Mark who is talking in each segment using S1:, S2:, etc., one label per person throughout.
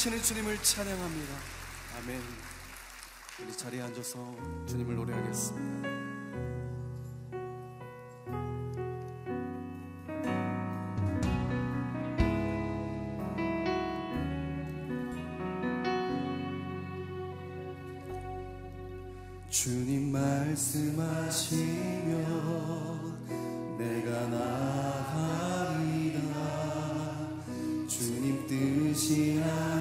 S1: 살아계시는 주님을 찬양합니다. 아멘. 우리 자리에 앉아서 주님을 노래하겠습니다. 주님 말씀하시면 내가 나아갑니다 주님 뜻이 아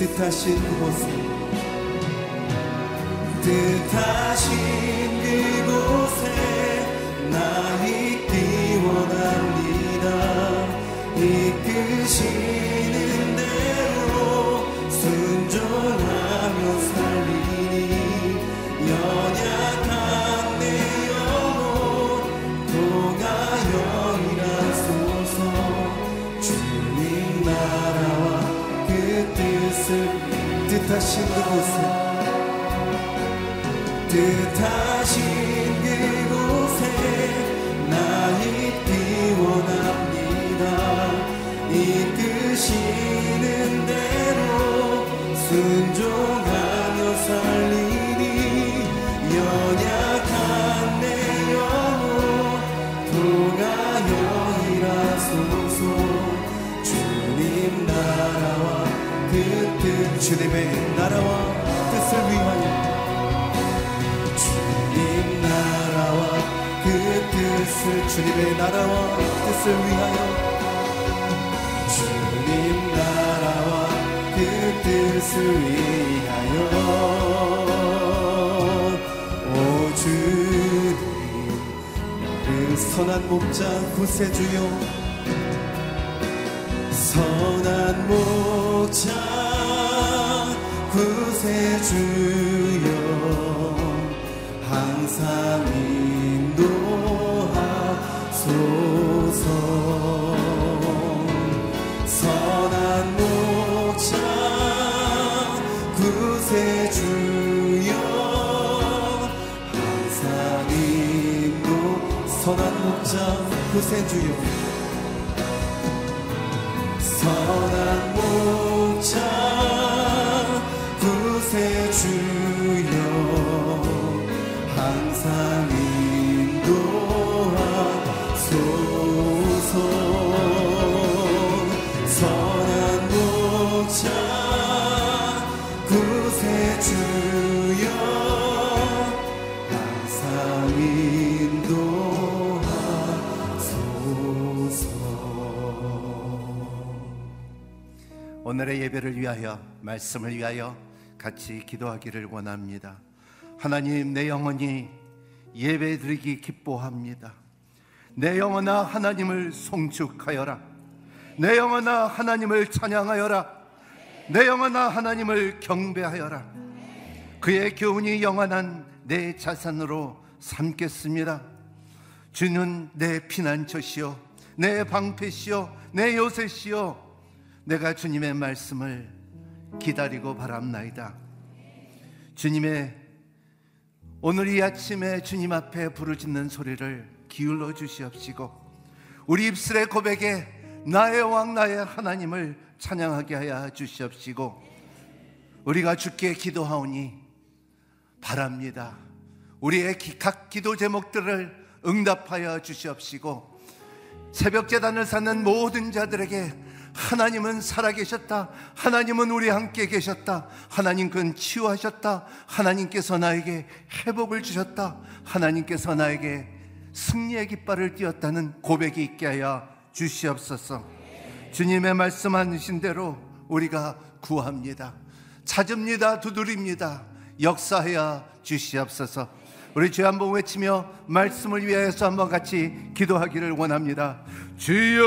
S1: 뜻하신 그곳에 뜻하신 그곳에 나 있기 원합니다 이끄시 뜻을 뜻하신 그곳에 뜻하신 그곳에 나 있기 원합니다. 이끄시는 대로 순종하며 살리니 연약 그뜻 주님의 나라와 뜻을 위하여 주님 나라와 그 뜻을 주님의 나라와 뜻을 위하여 주님 나라와 그 뜻을 위하여. 오 주님 그 선한 목자 구세주요 목자 구세주여 항상 인도하소서. 선한 목자 구세주여 항상 인도 선한 목자 구세주여
S2: 오늘의 예배를 위하여 말씀을 위하여 같이 기도하기를 원합니다. 하나님 내 영혼이 예배 드리기 기뻐합니다. 내 영혼아 하나님을 송축하여라. 내 영혼아 하나님을 찬양하여라. 내 영혼아 하나님을 경배하여라. 그의 교훈이 영원한 내 자산으로 삼겠습니다. 주는 내 피난처시요 내 방패시요 내 요새시요 내가 주님의 말씀을 기다리고 바랍나이다. 주님의 오늘 이 아침에 주님 앞에 부르짖는 소리를 기울여 주시옵시고 우리 입술의 고백에 나의 왕 나의 하나님을 찬양하게 하여 주시옵시고 우리가 주께 기도하오니 바랍니다. 우리의 기- 각 기도 제목들을 응답하여 주시옵시고 새벽 재단을 쌓는 모든 자들에게 하나님은 살아계셨다. 하나님은 우리 함께 계셨다. 하나님은 치유하셨다. 하나님께서 나에게 회복을 주셨다. 하나님께서 나에게 승리의 깃발을 띄었다는 고백이 있게 하여 주시옵소서. 주님의 말씀하신 대로 우리가 구합니다. 찾습니다. 두드립니다. 역사하여 주시옵소서. 우리 주여 한번 외치며 말씀을 위하여서 한번 같이 기도하기를 원합니다. 주여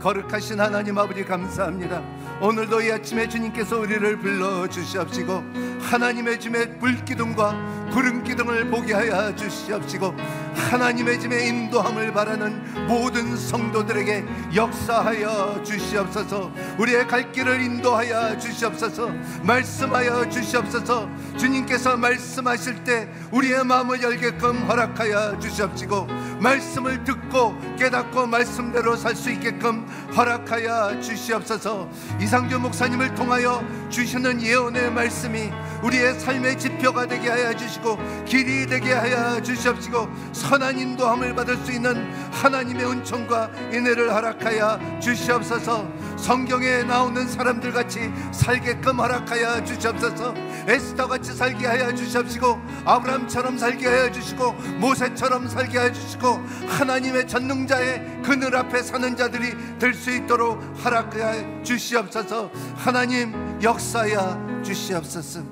S2: 거룩하신 하나님 아버지 감사합니다. 오늘도 이 아침에 주님께서 우리를 불러 주시옵시고 하나님의 주의 불기둥과 구름 기둥을 보게 하여 주시옵시고 하나님의 집에 인도함을 바라는 모든 성도들에게 역사하여 주시옵소서. 우리의 갈 길을 인도하여 주시옵소서. 말씀하여 주시옵소서. 주님께서 말씀하실 때 우리의 마음을 열게끔 허락하여 주시옵시고 말씀을 듣고 깨닫고 말씀대로 살 수 있게끔 허락하여 주시옵소서. 이상주 목사님을 통하여 주시는 예언의 말씀이 우리의 삶의 지표가 되게 하여 주시고 길이 되게 하여 주시옵시고 선한 인도함을 받을 수 있는 하나님의 은총과 은혜를 허락하여 주시옵소서. 성경에 나오는 사람들 같이 살게끔 허락하여 주시옵소서. 에스더 같이 살게 하여 주시옵시고 아브람처럼 살게 하여 주시고 모세처럼 살게 하여 주시고 하나님의 전능자의 그늘 앞에 사는 자들이 될 수 있도록 허락하여 주시옵소서. 하나님 역사야 주시옵소서.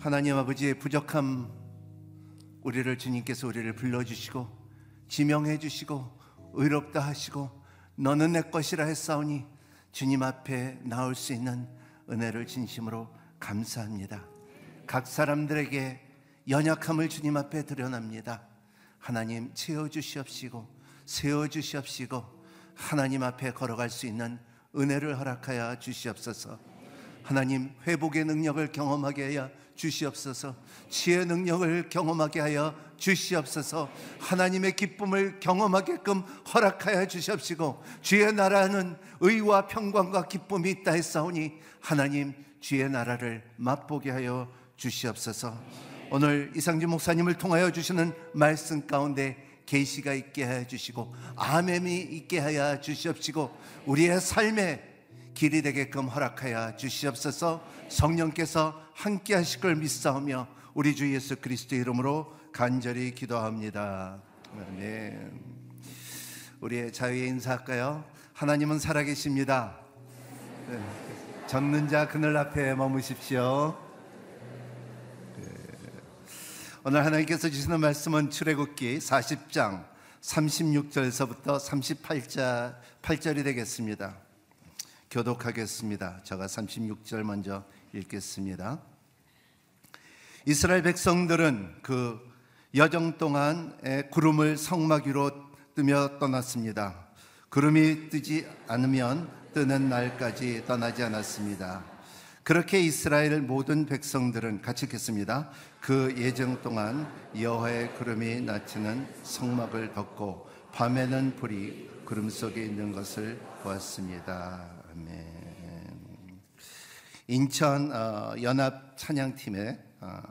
S2: 하나님 아버지의 부족함 우리를 주님께서 우리를 불러주시고 지명해 주시고 의롭다 하시고 너는 내 것이라 했사오니 주님 앞에 나올 수 있는 은혜를 진심으로 감사합니다. 각 사람들에게 연약함을 주님 앞에 드려납니다. 하나님 채워 주시옵시고 세워 주시옵시고 하나님 앞에 걸어갈 수 있는 은혜를 허락하여 주시옵소서. 하나님 회복의 능력을 경험하게 하여 주시옵소서. 지혜 능력을 경험하게 하여 주시옵소서. 하나님의 기쁨을 경험하게끔 허락하여 주시옵시고 주의 나라는 의와 평강과 기쁨이 있다 했사오니 하나님 주의 나라를 맛보게 하여 주시옵소서. 오늘 이상진 목사님을 통하여 주시는 말씀 가운데 계시가 있게 하여 주시고 아멘이 있게 하여 주시옵시고 우리의 삶에 길이 되게끔 허락하여 주시옵소서 성령께서 함께 하실 걸 믿사오며 우리 주 예수 그리스도 이름으로 간절히 기도합니다. 네. 우리의 자유의 인사할까요? 하나님은 살아계십니다. 네. 적는 자 그늘 앞에 머무십시오. 네. 오늘 하나님께서 주시는 말씀은 출애굽기 40장 36절에서부터 38절 8절이 되겠습니다. 교독하겠습니다. 제가 36절 먼저 읽겠습니다. 이스라엘 백성들은 그 여정 동안 구름을 성막 위로 뜨며 떠났습니다. 구름이 뜨지 않으면 뜨는 날까지 떠나지 않았습니다. 그렇게 이스라엘 모든 백성들은 같이 읽겠습니다. 그 예정 동안 여호와의 구름이 나치는 성막을 덮고 밤에는 불이 구름 속에 있는 것을 보았습니다. 아멘. 인천 어, 연합 찬양팀의 어,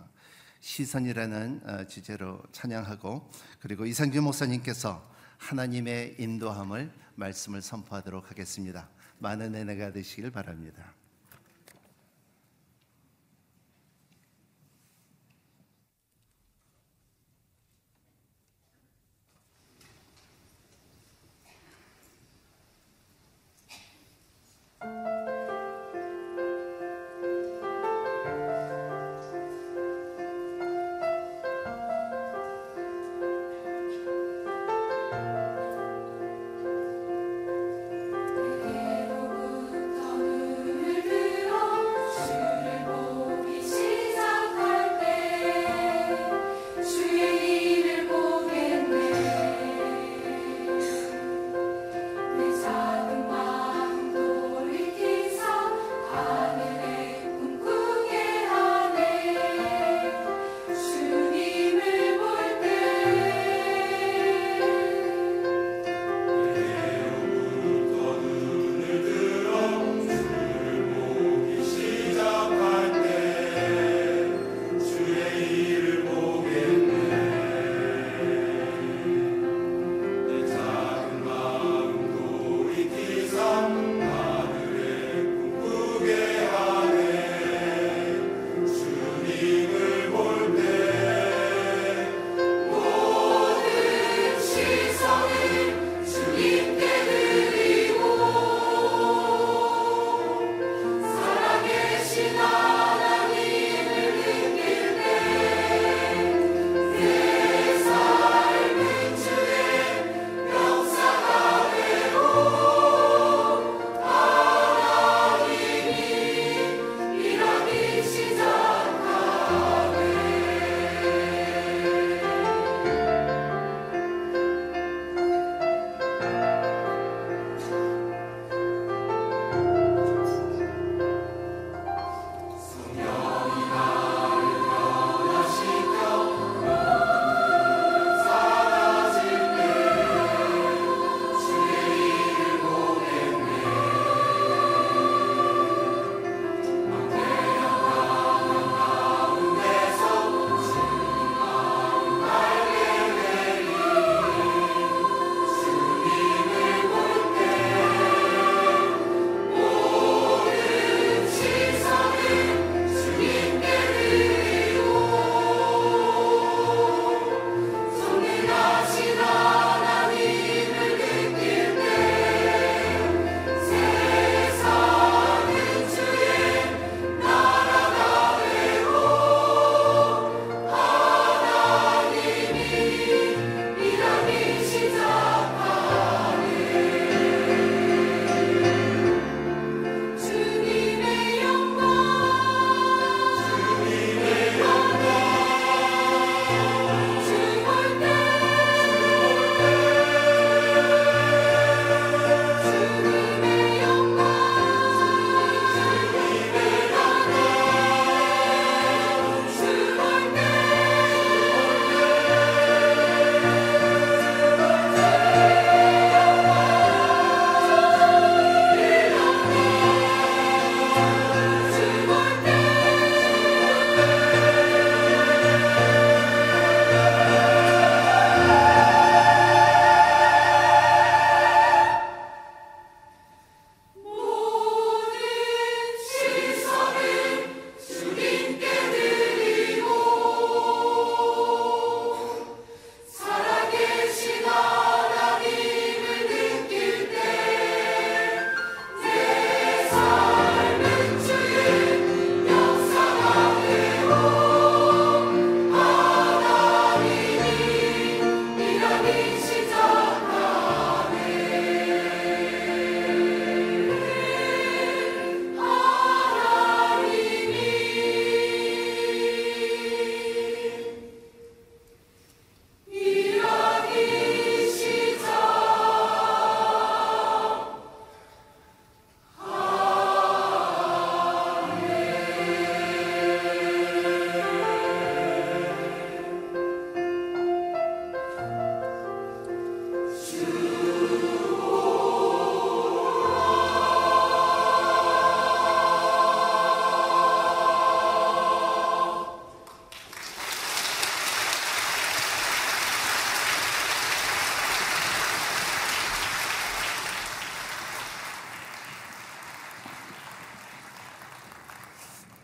S2: 시선이라는 어, 주제로 찬양하고 그리고 이상준 목사님께서 하나님의 인도함을 말씀을 선포하도록 하겠습니다. 많은 은혜가 되시길 바랍니다.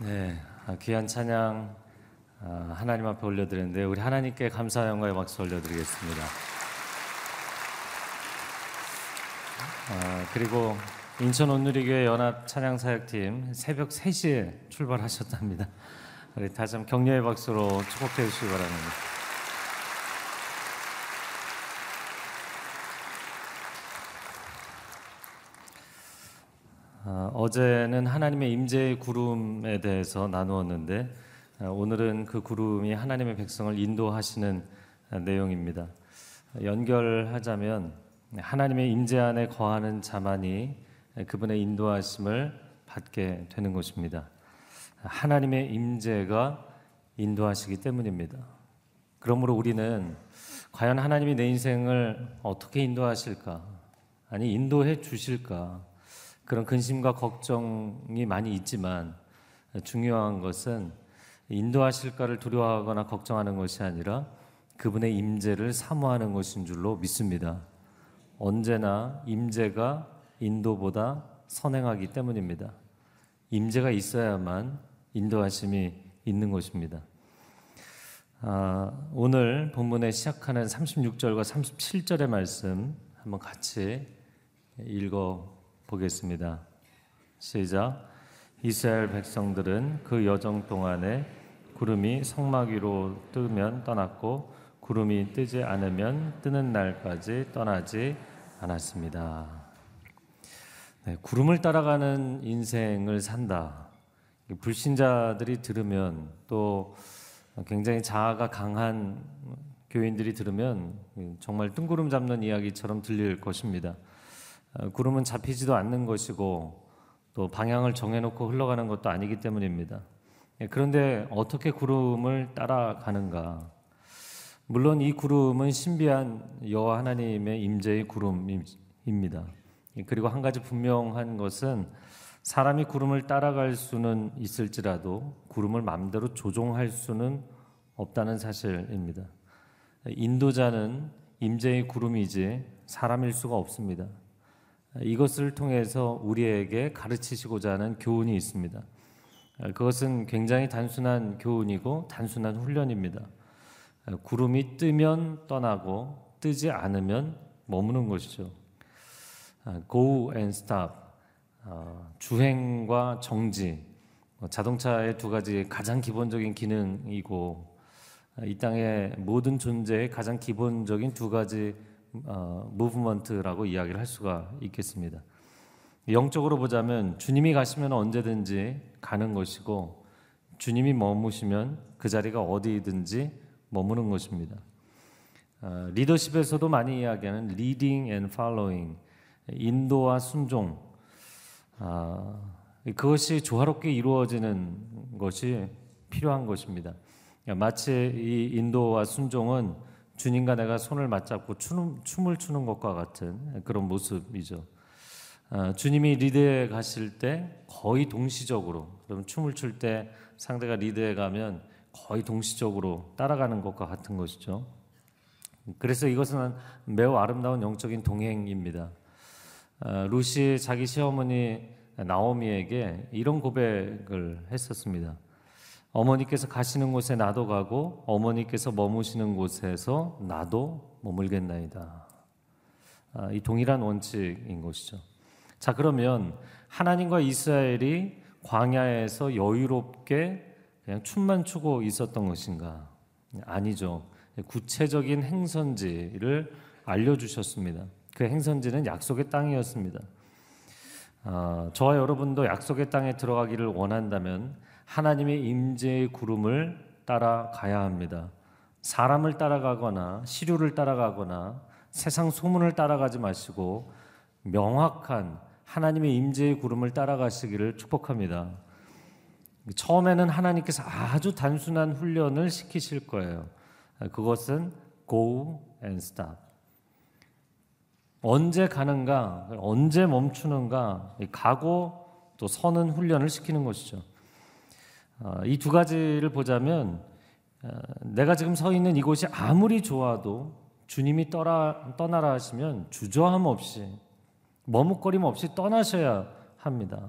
S3: 네, 아, 귀한 찬양 아, 하나님 앞에 올려드리는데 우리 하나님께 감사 영광의 박수 올려드리겠습니다. 아, 그리고 인천 온누리교회 연합 찬양 사역팀 새벽 3시에 출발하셨답니다. 우리 다시 한번 격려의 박수로 축복해 주시기 바랍니다. 어, 어제는 하나님의 임재의 구름에 대해서 나누었는데 어, 오늘은 그 구름이 하나님의 백성을 인도하시는 어, 내용입니다. 연결하자면 하나님의 임재 안에 거하는 자만이 그분의 인도하심을 받게 되는 것입니다. 하나님의 임재가 인도하시기 때문입니다. 그러므로 우리는 과연 하나님이 내 인생을 어떻게 인도하실까? 아니 인도해 주실까? 그런 근심과 걱정이 많이 있지만 중요한 것은 인도하실까를 두려워하거나 걱정하는 것이 아니라 그분의 임재를 사모하는 것인 줄로 믿습니다. 언제나 임재가 인도보다 선행하기 때문입니다. 임재가 있어야만 인도하심이 있는 것입니다. 아, 오늘 본문에 시작하는 36절과 37절의 말씀 한번 같이 읽어 보겠습니다. 시작. 이스라엘 백성들은 그 여정 동안에 구름이 성막 위로 뜨면 떠났고 구름이 뜨지 않으면 뜨는 날까지 떠나지 않았습니다. 네, 구름을 따라가는 인생을 산다. 불신자들이 들으면 또 굉장히 자아가 강한 교인들이 들으면 정말 뜬구름 잡는 이야기처럼 들릴 것입니다. 어, 구름은 잡히지도 않는 것이고 또 방향을 정해놓고 흘러가는 것도 아니기 때문입니다. 예, 그런데 어떻게 구름을 따라가는가? 물론 이 구름은 신비한 여호와 하나님의 임재의 구름입니다. 예, 그리고 한 가지 분명한 것은 사람이 구름을 따라갈 수는 있을지라도 구름을 마음대로 조종할 수는 없다는 사실입니다. 인도자는 임재의 구름이지 사람일 수가 없습니다. 이것을 통해서 우리에게 가르치시고자 하는 교훈이 있습니다. 그것은 굉장히 단순한 교훈이고 단순한 훈련입니다. 구름이 뜨면 떠나고 뜨지 않으면 머무는 것이죠. Go and stop. 어, 주행과 정지. 뭐 자동차의 두 가지 가장 기본적인 기능이고 이 땅의 모든 존재의 가장 기본적인 두 가지 어, 무브먼트라고 이야기를 할 수가 있겠습니다. 영적으로 보자면 주님이 가시면 언제든지 가는 것이고 주님이 머무시면 그 자리가 어디든지 머무는 것입니다. 어, 리더십에서도 많이 이야기하는 leading and following, 인도와 순종, 어, 그것이 조화롭게 이루어지는 것이 필요한 것입니다. 마치 이 인도와 순종은 주님과 내가 손을 맞잡고 춤, 춤을 추는 것과 같은 그런 모습이죠. 어, 주님이 리드에 가실 때 거의 동시적으로, 그럼 춤을 출 때 상대가 리드에 가면 거의 동시적으로 따라가는 것과 같은 것이죠. 그래서 이것은 매우 아름다운 영적인 동행입니다. 어, 루시 자기 시어머니 나오미에게 이런 고백을 했었습니다. 어머니께서 가시는 곳에 나도 가고 어머니께서 머무시는 곳에서 나도 머물겠나이다. 아, 이 동일한 원칙인 것이죠. 자, 그러면 하나님과 이스라엘이 광야에서 여유롭게 그냥 춤만 추고 있었던 것인가? 아니죠. 구체적인 행선지를 알려주셨습니다. 그 행선지는 약속의 땅이었습니다. 아, 저와 여러분도 약속의 땅에 들어가기를 원한다면 하나님의 임재의 구름을 따라가야 합니다. 사람을 따라가거나 시류를 따라가거나 세상 소문을 따라가지 마시고 명확한 하나님의 임재의 구름을 따라가시기를 축복합니다. 처음에는 하나님께서 아주 단순한 훈련을 시키실 거예요. 그것은 go and stop. 언제 가는가, 언제 멈추는가, 가고 또 서는 훈련을 시키는 것이죠. 어, 이두 가지를 보자면 어, 내가 지금 서 있는 이곳이 아무리 좋아도 주님이 떠나, 떠나라 하시면 주저함 없이 머뭇거림 없이 떠나셔야 합니다.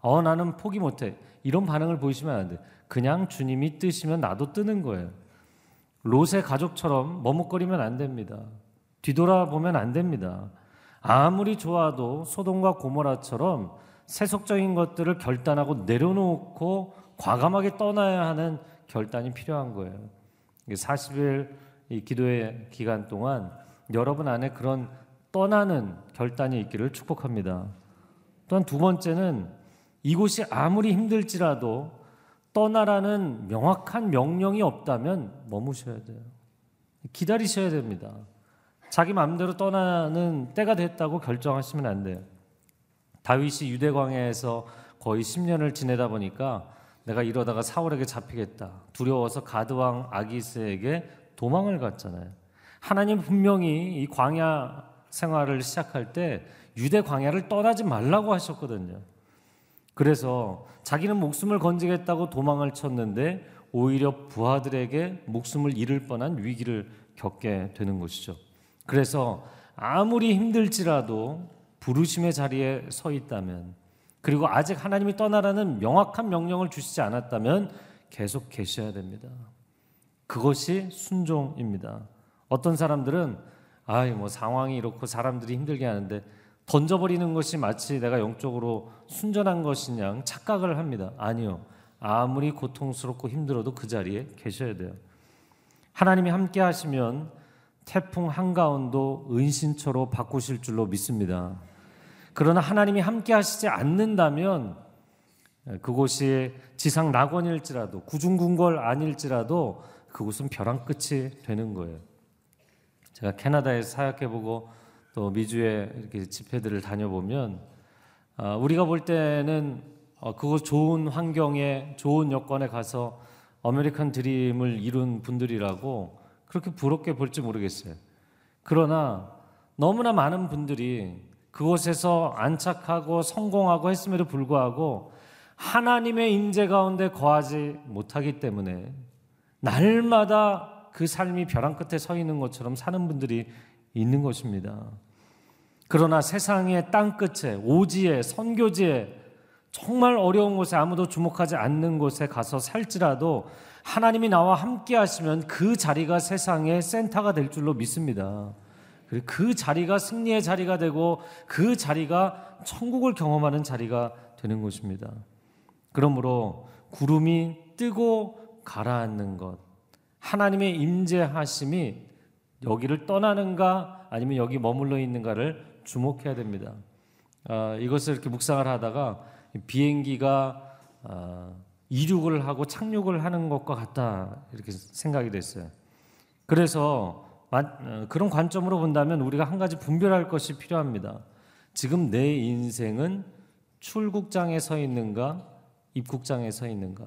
S3: 어, 나는 포기 못해. 이런 반응을 보이시면 안 돼. 그냥 주님이 뜨시면 나도 뜨는 거예요. 롯의 가족처럼 머뭇거리면 안 됩니다. 뒤돌아보면 안 됩니다. 아무리 좋아도 소돔과 고모라처럼 세속적인 것들을 결단하고 내려놓고 과감하게 떠나야 하는 결단이 필요한 거예요. 40일 이 기도의 기간 동안 여러분 안에 그런 떠나는 결단이 있기를 축복합니다. 또한 두 번째는 이곳이 아무리 힘들지라도 떠나라는 명확한 명령이 없다면 머무셔야 돼요. 기다리셔야 됩니다. 자기 마음대로 떠나는 때가 됐다고 결정하시면 안 돼요. 다윗이 유대 광야에서 거의 10년을 지내다 보니까 내가 이러다가 사울에게 잡히겠다. 두려워서 가드 왕 아기스에게 도망을 갔잖아요. 하나님 분명히 이 광야 생활을 시작할 때 유대 광야를 떠나지 말라고 하셨거든요. 그래서 자기는 목숨을 건지겠다고 도망을 쳤는데 오히려 부하들에게 목숨을 잃을 뻔한 위기를 겪게 되는 것이죠. 그래서 아무리 힘들지라도 부르심의 자리에 서 있다면 그리고 아직 하나님이 떠나라는 명확한 명령을 주시지 않았다면 계속 계셔야 됩니다. 그것이 순종입니다. 어떤 사람들은 아이 뭐 상황이 이렇고 사람들이 힘들게 하는데 던져버리는 것이 마치 내가 영적으로 순전한 것이냐 착각을 합니다. 아니요. 아무리 고통스럽고 힘들어도 그 자리에 계셔야 돼요. 하나님이 함께 하시면 태풍 한가운도 은신처로 바꾸실 줄로 믿습니다. 그러나 하나님이 함께 하시지 않는다면 그곳이 지상 낙원일지라도 구중궁궐 아닐지라도 그곳은 벼랑 끝이 되는 거예요. 제가 캐나다에 사역해보고 또 미주에 이렇게 집회들을 다녀보면 아, 우리가 볼 때는 어, 그곳 좋은 환경에 좋은 여건에 가서 아메리칸 드림을 이룬 분들이라고 그렇게 부럽게 볼지 모르겠어요. 그러나 너무나 많은 분들이 그곳에서 안착하고 성공하고 했음에도 불구하고 하나님의 임재 가운데 거하지 못하기 때문에 날마다 그 삶이 벼랑 끝에 서 있는 것처럼 사는 분들이 있는 것입니다. 그러나 세상의 땅 끝에 오지에 선교지에 정말 어려운 곳에 아무도 주목하지 않는 곳에 가서 살지라도 하나님이 나와 함께 하시면 그 자리가 세상의 센터가 될 줄로 믿습니다. 그리고 그 자리가 승리의 자리가 되고 그 자리가 천국을 경험하는 자리가 되는 것입니다. 그러므로 구름이 뜨고 가라앉는 것, 하나님의 임재하심이 여기를 떠나는가 아니면 여기 머물러 있는가를 주목해야 됩니다. 아, 이것을 이렇게 묵상을 하다가 비행기가 아, 이륙을 하고 착륙을 하는 것과 같다 이렇게 생각이 됐어요. 그래서 어, 그런 관점으로 본다면 우리가 한 가지 분별할 것이 필요합니다. 지금 내 인생은 출국장에 서 있는가, 입국장에 서 있는가.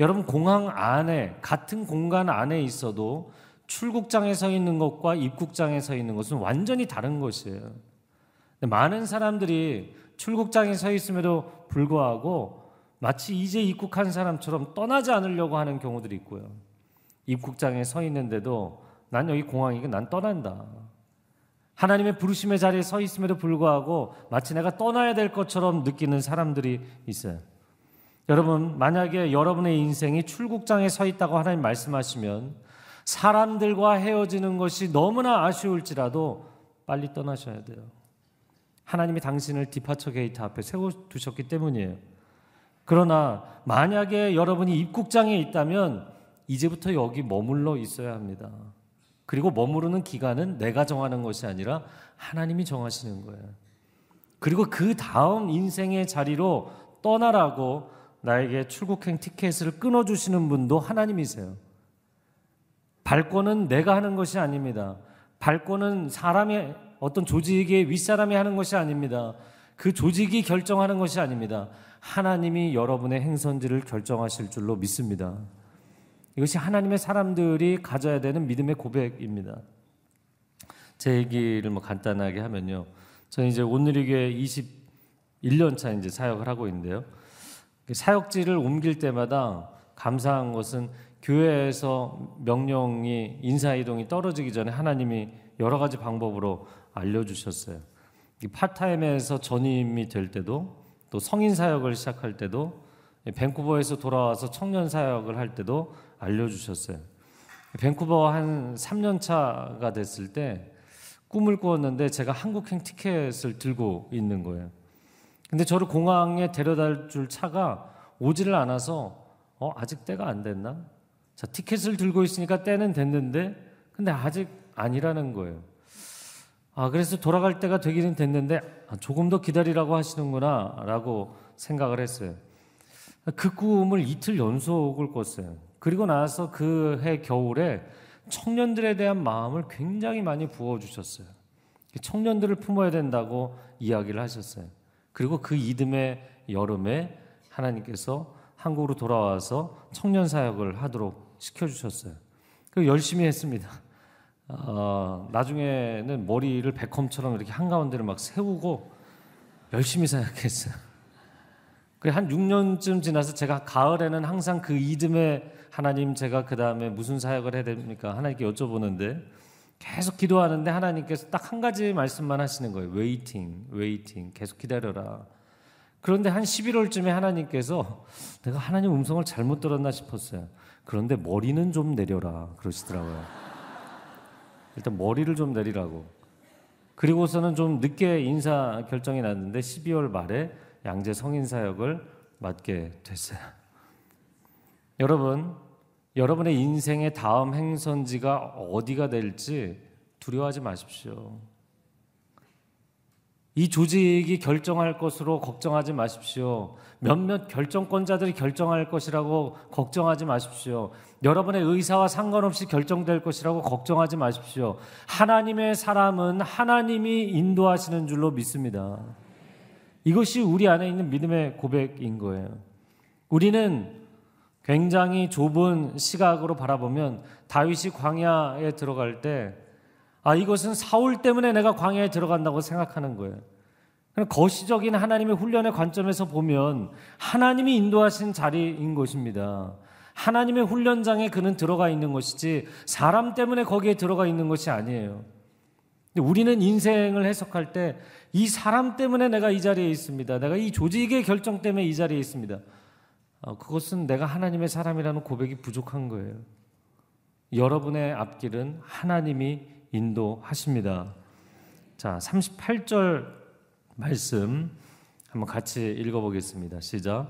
S3: 여러분 공항 안에 같은 공간 안에 있어도 출국장에 서 있는 것과 입국장에 서 있는 것은 완전히 다른 것이에요. 많은 사람들이 출국장에 서 있음에도 불구하고 마치 이제 입국한 사람처럼 떠나지 않으려고 하는 경우들이 있고요. 입국장에 서 있는데도 난 여기 공항이고 난 떠난다. 하나님의 부르심의 자리에 서 있음에도 불구하고 마치 내가 떠나야 될 것처럼 느끼는 사람들이 있어요. 여러분, 만약에 여러분의 인생이 출국장에 서 있다고 하나님 말씀하시면 사람들과 헤어지는 것이 너무나 아쉬울지라도 빨리 떠나셔야 돼요. 하나님이 당신을 departure gate 앞에 세워두셨기 때문이에요. 그러나 만약에 여러분이 입국장에 있다면 이제부터 여기 머물러 있어야 합니다. 그리고 머무르는 기간은 내가 정하는 것이 아니라 하나님이 정하시는 거예요. 그리고 그 다음 인생의 자리로 떠나라고 나에게 출국행 티켓을 끊어주시는 분도 하나님이세요. 발권은 내가 하는 것이 아닙니다. 발권은 사람의 어떤 조직의 윗사람이 하는 것이 아닙니다. 그 조직이 결정하는 것이 아닙니다. 하나님이 여러분의 행선지를 결정하실 줄로 믿습니다. 이것이 하나님의 사람들이 가져야 되는 믿음의 고백입니다. 제 얘기를 뭐 간단하게 하면요. 저는 이제 오늘이 교회 21년 차 이제 사역을 하고 있는데요. 그 사역지를 옮길 때마다 감사한 것은 교회에서 명령이 인사 이동이 떨어지기 전에 하나님이 여러 가지 방법으로 알려주셨어요. 파타임에서 전임이 될 때도 또 성인 사역을 시작할 때도 밴쿠버에서 돌아와서 청년 사역을 할 때도 알려주셨어요. 밴쿠버 한 3년 차가 됐을 때 꿈을 꾸었는데 제가 한국행 티켓을 들고 있는 거예요. 근데 저를 공항에 데려다 줄 차가 오지를 않아서 어 아직 때가 안 됐나? 자 티켓을 들고 있으니까 때는 됐는데 근데 아직 아니라는 거예요. 아 그래서 돌아갈 때가 되기는 됐는데 아, 조금 더 기다리라고 하시는구나라고 생각을 했어요. 그 꿈을 이틀 연속을 꿨어요. 그리고 나서 그 해 겨울에 청년들에 대한 마음을 굉장히 많이 부어주셨어요. 청년들을 품어야 된다고 이야기를 하셨어요. 그리고 그 이듬해 여름에 하나님께서 한국으로 돌아와서 청년 사역을 하도록 시켜주셨어요. 그 열심히 했습니다. 어, 나중에는 머리를 베컴처럼 이렇게 한가운데를 막 세우고 열심히 사역했어요. 한 6년쯤 지나서 제가 가을에는 항상 그 이듬해 하나님 제가 그 다음에 무슨 사역을 해야 됩니까? 하나님께 여쭤보는데 계속 기도하는데 하나님께서 딱 한 가지 말씀만 하시는 거예요. waiting, waiting. 계속 기다려라. 그런데 한 11월쯤에 하나님께서 내가 하나님 음성을 잘못 들었나 싶었어요. 그런데 머리는 좀 내려라. 그러시더라고요. 일단 머리를 좀 내리라고. 그리고서는 좀 늦게 인사 결정이 났는데 12월 말에 양재 성인 사역을 맡게 됐어요. 여러분, 여러분의 인생의 다음 행선지가 어디가 될지 두려워하지 마십시오. 이 조직이 결정할 것으로 걱정하지 마십시오. 몇몇 결정권자들이 결정할 것이라고 걱정하지 마십시오. 여러분의 의사와 상관없이 결정될 것이라고 걱정하지 마십시오. 하나님의 사람은 하나님이 인도하시는 줄로 믿습니다. 이것이 우리 안에 있는 믿음의 고백인 거예요. 우리는 굉장히 좁은 시각으로 바라보면 다윗이 광야에 들어갈 때 아, 이것은 사울 때문에 내가 광야에 들어간다고 생각하는 거예요. 거시적인 하나님의 훈련의 관점에서 보면 하나님이 인도하신 자리인 것입니다. 하나님의 훈련장에 그는 들어가 있는 것이지 사람 때문에 거기에 들어가 있는 것이 아니에요. 우리는 인생을 해석할 때 이 사람 때문에 내가 이 자리에 있습니다. 내가 이 조직의 결정 때문에 이 자리에 있습니다. 어, 그것은 내가 하나님의 사람이라는 고백이 부족한 거예요. 여러분의 앞길은 하나님이 인도하십니다. 자, 38절 말씀 한번 같이 읽어보겠습니다. 시작.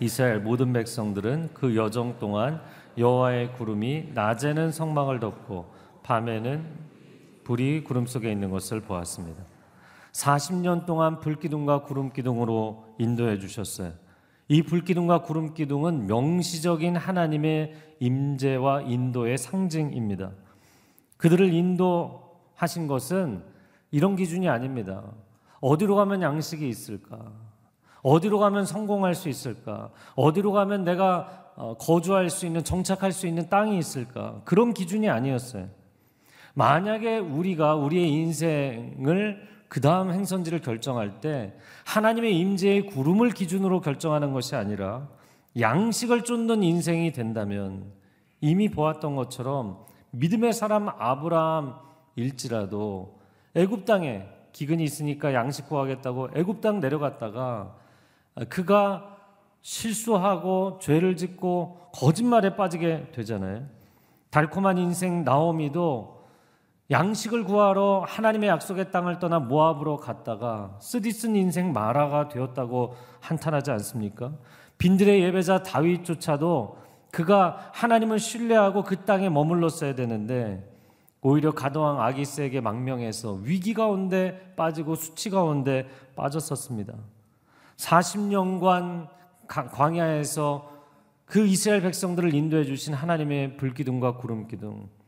S3: 이스라엘 모든 백성들은 그 여정 동안 여호와의 구름이 낮에는 성막을 덮고 밤에는 불이 구름 속에 있는 것을 보았습니다. 40년 동안 불기둥과 구름기둥으로 인도해 주셨어요. 이 불기둥과 구름기둥은 명시적인 하나님의 임재와 인도의 상징입니다. 그들을 인도하신 것은 이런 기준이 아닙니다. 어디로 가면 양식이 있을까? 어디로 가면 성공할 수 있을까? 어디로 가면 내가 어, 거주할 수 있는, 정착할 수 있는 땅이 있을까? 그런 기준이 아니었어요. 만약에 우리가 우리의 인생을 그 다음 행선지를 결정할 때 하나님의 임재의 구름을 기준으로 결정하는 것이 아니라 양식을 쫓는 인생이 된다면 이미 보았던 것처럼 믿음의 사람 아브라함일지라도 애굽 땅에 기근이 있으니까 양식 구하겠다고 애굽 땅 내려갔다가 그가 실수하고 죄를 짓고 거짓말에 빠지게 되잖아요. 달콤한 인생 나오미도 양식을 구하러 하나님의 약속의 땅을 떠나 모압으로 갔다가 쓰디쓴 인생 마라가 되었다고 한탄하지 않습니까? 빈들의 예배자 다윗조차도 그가 하나님을 신뢰하고 그 땅에 머물렀어야 되는데 오히려 가도왕 아기스에게 망명해서 위기 가운데 빠지고 수치 가운데 빠졌었습니다. 40년간 광야에서 그 이스라엘 백성들을 인도해 주신 하나님의 불기둥과 구름기둥 어,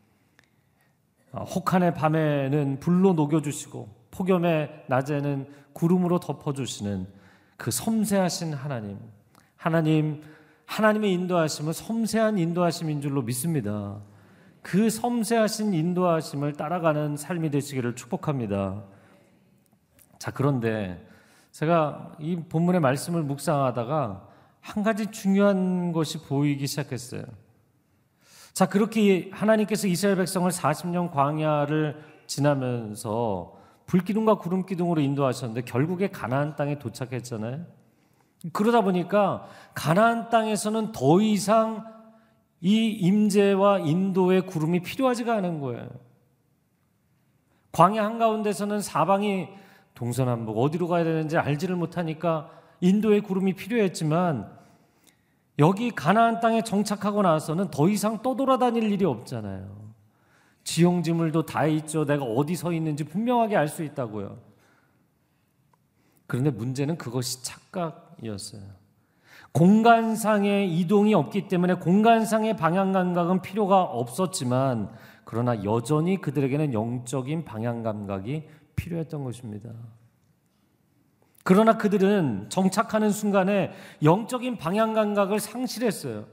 S3: 혹한의 밤에는 불로 녹여주시고 폭염의 낮에는 구름으로 덮어주시는 그 섬세하신 하나님, 하나님, 하나님의 인도하심은 섬세한 인도하심인 줄로 믿습니다. 그 섬세하신 인도하심을 따라가는 삶이 되시기를 축복합니다. 자, 그런데 제가 이 본문의 말씀을 묵상하다가 한 가지 중요한 것이 보이기 시작했어요. 자, 그렇게 하나님께서 이스라엘 백성을 40년 광야를 지나면서 불기둥과 구름 기둥으로 인도하셨는데 결국에 가나안 땅에 도착했잖아요. 그러다 보니까 가나안 땅에서는 더 이상 이 임재와 인도의 구름이 필요하지가 않은 거예요. 광야 한가운데서는 사방이 동서남북 어디로 가야 되는지 알지를 못하니까 인도의 구름이 필요했지만 여기 가나안 땅에 정착하고 나서는 더 이상 떠돌아다닐 일이 없잖아요. 지형지물도 다 있죠. 내가 어디 서 있는지 분명하게 알 수 있다고요. 그런데 문제는 그것이 착각이었어요. 공간상의 이동이 없기 때문에 공간상의 방향 감각은 필요가 없었지만 그러나 여전히 그들에게는 영적인 방향 감각이 필요했던 것입니다. 그러나 그들은 정착하는 순간에 영적인 방향 감각을 상실했어요.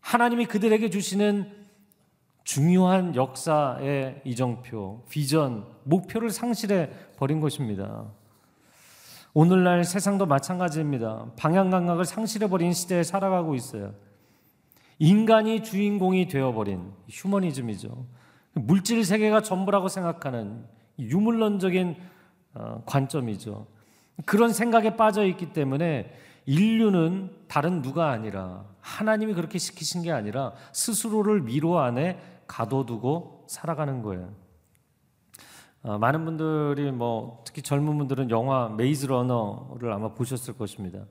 S3: 하나님이 그들에게 주시는 중요한 역사의 이정표, 비전, 목표를 상실해 버린 것입니다. 오늘날 세상도 마찬가지입니다. 방향 감각을 상실해 버린 시대에 살아가고 있어요. 인간이 주인공이 되어 버린 휴머니즘이죠. 물질 세계가 전부라고 생각하는 유물론적인 어, 관점이죠. 그런 생각에 빠져 있기 때문에 인류는 다른 누가 아니라 하나님이 그렇게 시키신 게 아니라 스스로를 미로 안에 가둬두고 살아가는 거예요. 어, 많은 분들이 뭐 특히 젊은 분들은 영화 메이즈 러너를 아마 보셨을 것입니다.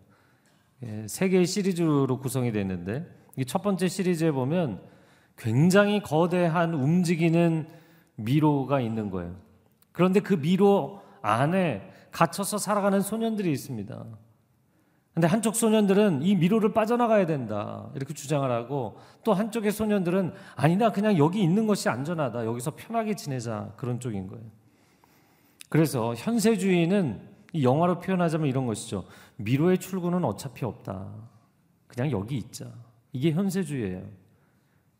S3: 예, 세 개의 시리즈로 구성이 됐는데 첫 번째 시리즈에 보면 굉장히 거대한 움직이는 미로가 있는 거예요. 그런데 그 미로 안에 갇혀서 살아가는 소년들이 있습니다. 근데 한쪽 소년들은 이 미로를 빠져나가야 된다. 이렇게 주장을 하고 또 한쪽의 소년들은 아니다. 그냥 여기 있는 것이 안전하다. 여기서 편하게 지내자. 그런 쪽인 거예요. 그래서 현세주의는 이 영화로 표현하자면 이런 것이죠. 미로의 출구는 어차피 없다. 그냥 여기 있자. 이게 현세주의예요.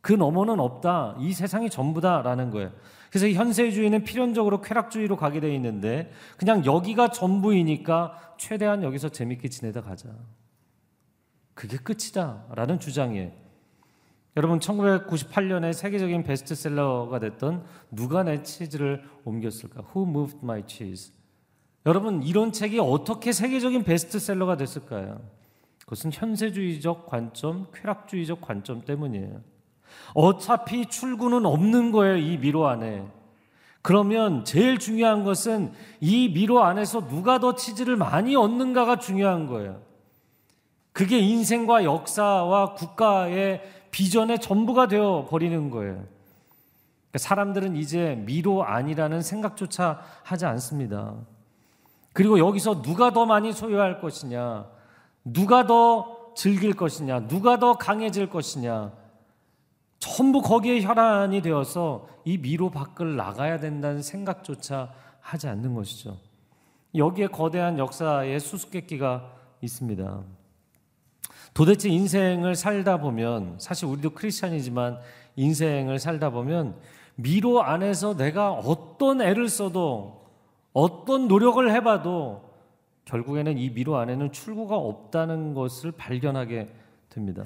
S3: 그 너머는 없다. 이 세상이 전부다라는 거예요. 그래서 현세주의는 필연적으로 쾌락주의로 가게 돼 있는데 그냥 여기가 전부이니까 최대한 여기서 재밌게 지내다 가자. 그게 끝이다라는 주장이에요. 여러분 1998년에 세계적인 베스트셀러가 됐던 누가 내 치즈를 옮겼을까? Who moved my cheese? 여러분 이런 책이 어떻게 세계적인 베스트셀러가 됐을까요? 그것은 현세주의적 관점, 쾌락주의적 관점 때문이에요. 어차피 출구는 없는 거예요, 이 미로 안에. 그러면 제일 중요한 것은 이 미로 안에서 누가 더 치즈를 많이 얻는가가 중요한 거예요. 그게 인생과 역사와 국가의 비전의 전부가 되어 버리는 거예요. 그러니까 사람들은 이제 미로 아니라는 생각조차 하지 않습니다. 그리고 여기서 누가 더 많이 소유할 것이냐, 누가 더 즐길 것이냐, 누가 더 강해질 것이냐, 전부 거기에 혈안이 되어서 이 미로 밖을 나가야 된다는 생각조차 하지 않는 것이죠. 여기에 거대한 역사의 수수께끼가 있습니다. 도대체 인생을 살다 보면 사실 우리도 크리스찬이지만 인생을 살다 보면 미로 안에서 내가 어떤 애를 써도 어떤 노력을 해봐도 결국에는 이 미로 안에는 출구가 없다는 것을 발견하게 됩니다.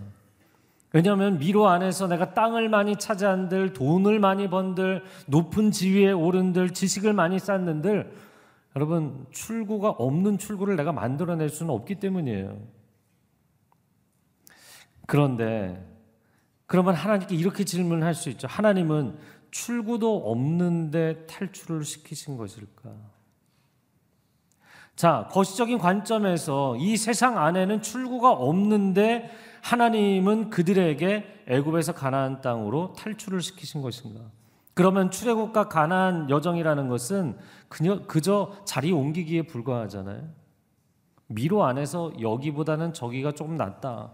S3: 왜냐하면 미로 안에서 내가 땅을 많이 차지한들, 돈을 많이 번들, 높은 지위에 오른들, 지식을 많이 쌓는들, 여러분 출구가 없는 출구를 내가 만들어낼 수는 없기 때문이에요. 그런데 그러면 하나님께 이렇게 질문할 수 있죠. 하나님은 출구도 없는데 탈출을 시키신 것일까? 자, 거시적인 관점에서 이 세상 안에는 출구가 없는데 하나님은 그들에게 애굽에서 가나안 땅으로 탈출을 시키신 것인가? 그러면 출애굽과 가나안 여정이라는 것은 그녀, 그저 자리 옮기기에 불과하잖아요. 미로 안에서 여기보다는 저기가 조금 낫다.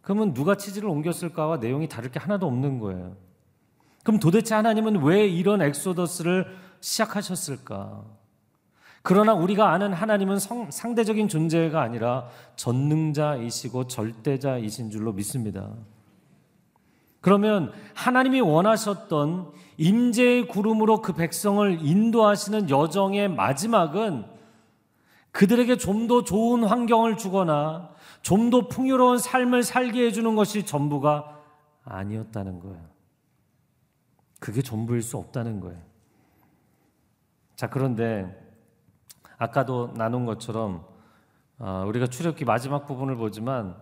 S3: 그러면 누가 치즈를 옮겼을까와 내용이 다를 게 하나도 없는 거예요. 그럼 도대체 하나님은 왜 이런 엑소더스를 시작하셨을까? 그러나 우리가 아는 하나님은 성, 상대적인 존재가 아니라 전능자이시고 절대자이신 줄로 믿습니다. 그러면 하나님이 원하셨던 임재의 구름으로 그 백성을 인도하시는 여정의 마지막은 그들에게 좀 더 좋은 환경을 주거나 좀 더 풍요로운 삶을 살게 해주는 것이 전부가 아니었다는 거예요. 그게 전부일 수 없다는 거예요. 자, 그런데 아까도 나눈 것처럼 어, 우리가 출애굽기 마지막 부분을 보지만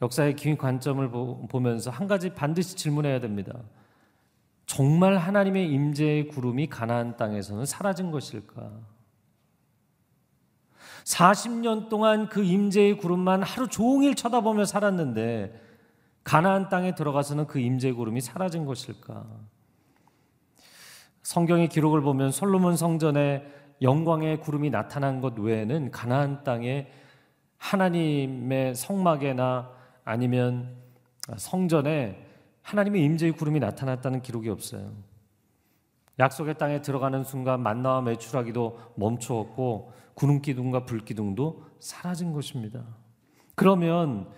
S3: 역사의 긴 관점을 보면서 한 가지 반드시 질문해야 됩니다. 정말 하나님의 임재의 구름이 가나안 땅에서는 사라진 것일까? 40년 동안 그 임재의 구름만 하루 종일 쳐다보며 살았는데 가나안 땅에 들어가서는 그 임재의 구름이 사라진 것일까? 성경의 기록을 보면 솔로몬 성전에 영광의 구름이 나타난 것 외에는 가나안 땅에 하나님의 성막에나 아니면 성전에 하나님의 임재의 구름이 나타났다는 기록이 없어요. 약속의 땅에 들어가는 순간 만나와 매출하기도 멈추었고 구름 기둥과 불 기둥도 사라진 것입니다. 그러면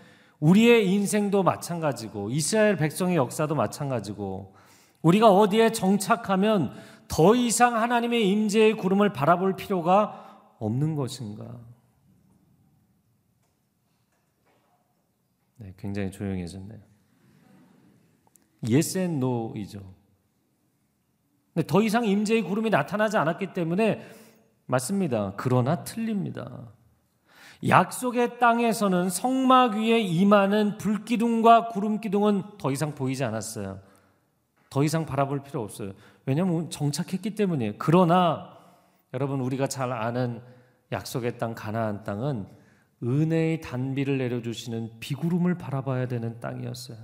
S3: 우리의 인생도 마찬가지고 이스라엘 백성의 역사도 마찬가지고 우리가 어디에 정착하면 더 이상 하나님의 임재의 구름을 바라볼 필요가 없는 것인가? 네, 굉장히 조용해졌네요. Yes and No이죠. 근데 더 이상 임재의 구름이 나타나지 않았기 때문에 맞습니다. 그러나 틀립니다. 약속의 땅에서는 성막 위에 임하는 불기둥과 구름기둥은 더 이상 보이지 않았어요. 더 이상 바라볼 필요 없어요. 왜냐하면 정착했기 때문이에요. 그러나 여러분 우리가 잘 아는 약속의 땅 가나안 땅은 은혜의 단비를 내려주시는 비구름을 바라봐야 되는 땅이었어요.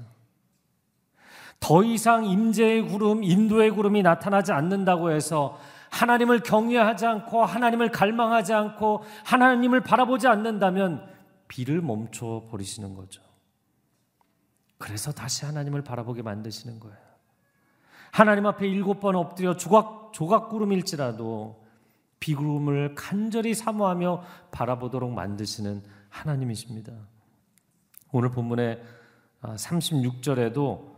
S3: 더 이상 임재의 구름, 인도의 구름이 나타나지 않는다고 해서 하나님을 경외하지 않고 하나님을 갈망하지 않고 하나님을 바라보지 않는다면 비를 멈춰 버리시는 거죠. 그래서 다시 하나님을 바라보게 만드시는 거예요. 하나님 앞에 일곱 번 엎드려 조각, 조각구름일지라도 비구름을 간절히 사모하며 바라보도록 만드시는 하나님이십니다. 오늘 본문의 36절에도 아,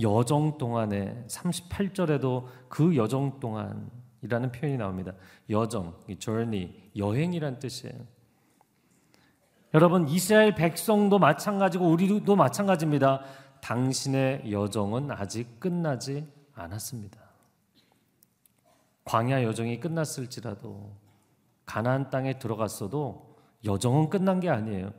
S3: 여정 동안에 38절에도 그 여정 동안이라는 표현이 나옵니다. 여정, journey, 여행이란 뜻이에요. 여러분 이스라엘 백성도 마찬가지고 우리도 마찬가지입니다. 당신의 여정은 아직 끝나지 않았습니다. 광야 여정이 끝났을지라도 가나안 땅에 들어갔어도 여정은 끝난 게 아니에요.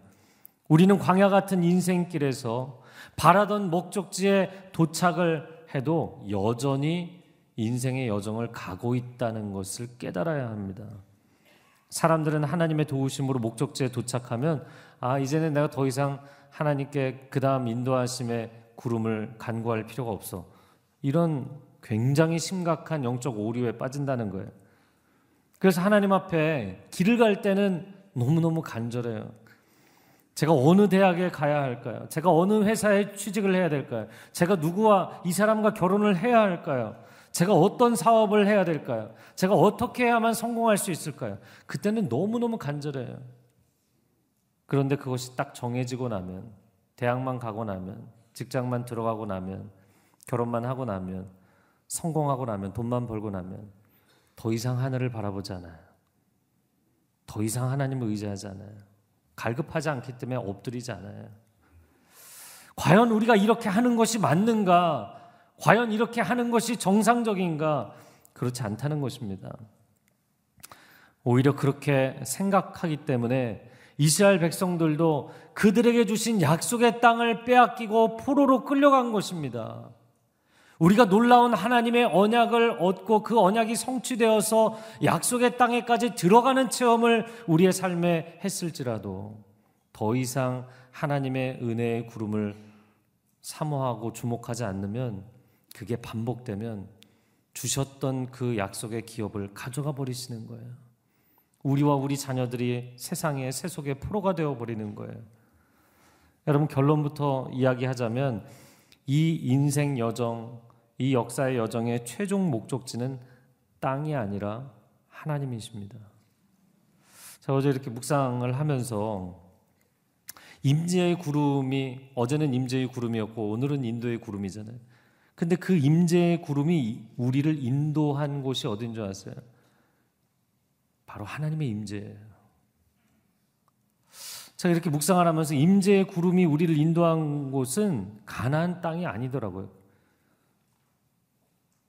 S3: 우리는 광야 같은 인생길에서 바라던 목적지에 도착을 해도 여전히 인생의 여정을 가고 있다는 것을 깨달아야 합니다. 사람들은 하나님의 도우심으로 목적지에 도착하면 아 이제는 내가 더 이상 하나님께 그 다음 인도하심의 구름을 간구할 필요가 없어. 이런 굉장히 심각한 영적 오류에 빠진다는 거예요. 그래서 하나님 앞에 길을 갈 때는 너무너무 간절해요. 제가 어느 대학에 가야 할까요? 제가 어느 회사에 취직을 해야 될까요? 제가 누구와 이 사람과 결혼을 해야 할까요? 제가 어떤 사업을 해야 될까요? 제가 어떻게 해야만 성공할 수 있을까요? 그때는 너무너무 간절해요. 그런데 그것이 딱 정해지고 나면, 대학만 가고 나면, 직장만 들어가고 나면, 결혼만 하고 나면, 성공하고 나면, 돈만 벌고 나면, 더 이상 하늘을 바라보지 않아요. 더 이상 하나님을 의지하지 않아요. 갈급하지 않기 때문에 엎드리지 않아요. 과연 우리가 이렇게 하는 것이 맞는가? 과연 이렇게 하는 것이 정상적인가? 그렇지 않다는 것입니다. 오히려 그렇게 생각하기 때문에 이스라엘 백성들도 그들에게 주신 약속의 땅을 빼앗기고 포로로 끌려간 것입니다. 우리가 놀라운 하나님의 언약을 얻고 그 언약이 성취되어서 약속의 땅에까지 들어가는 체험을 우리의 삶에 했을지라도 더 이상 하나님의 은혜의 구름을 사모하고 주목하지 않으면 그게 반복되면 주셨던 그 약속의 기업을 가져가 버리시는 거예요. 우리와 우리 자녀들이 세상의 세속의 포로가 되어 버리는 거예요. 여러분 결론부터 이야기하자면 이 인생 여정 이 역사의 여정의 최종 목적지는 땅이 아니라 하나님이십니다. 자, 어제 이렇게 묵상을 하면서 임재의 구름이 어제는 임재의 구름이었고 오늘은 인도의 구름이잖아요. 근데 그 임재의 구름이 우리를 인도한 곳이 어딘 줄 아세요? 바로 하나님의 임재예요. 제가 이렇게 묵상을 하면서 임재의 구름이 우리를 인도한 곳은 가나안 땅이 아니더라고요.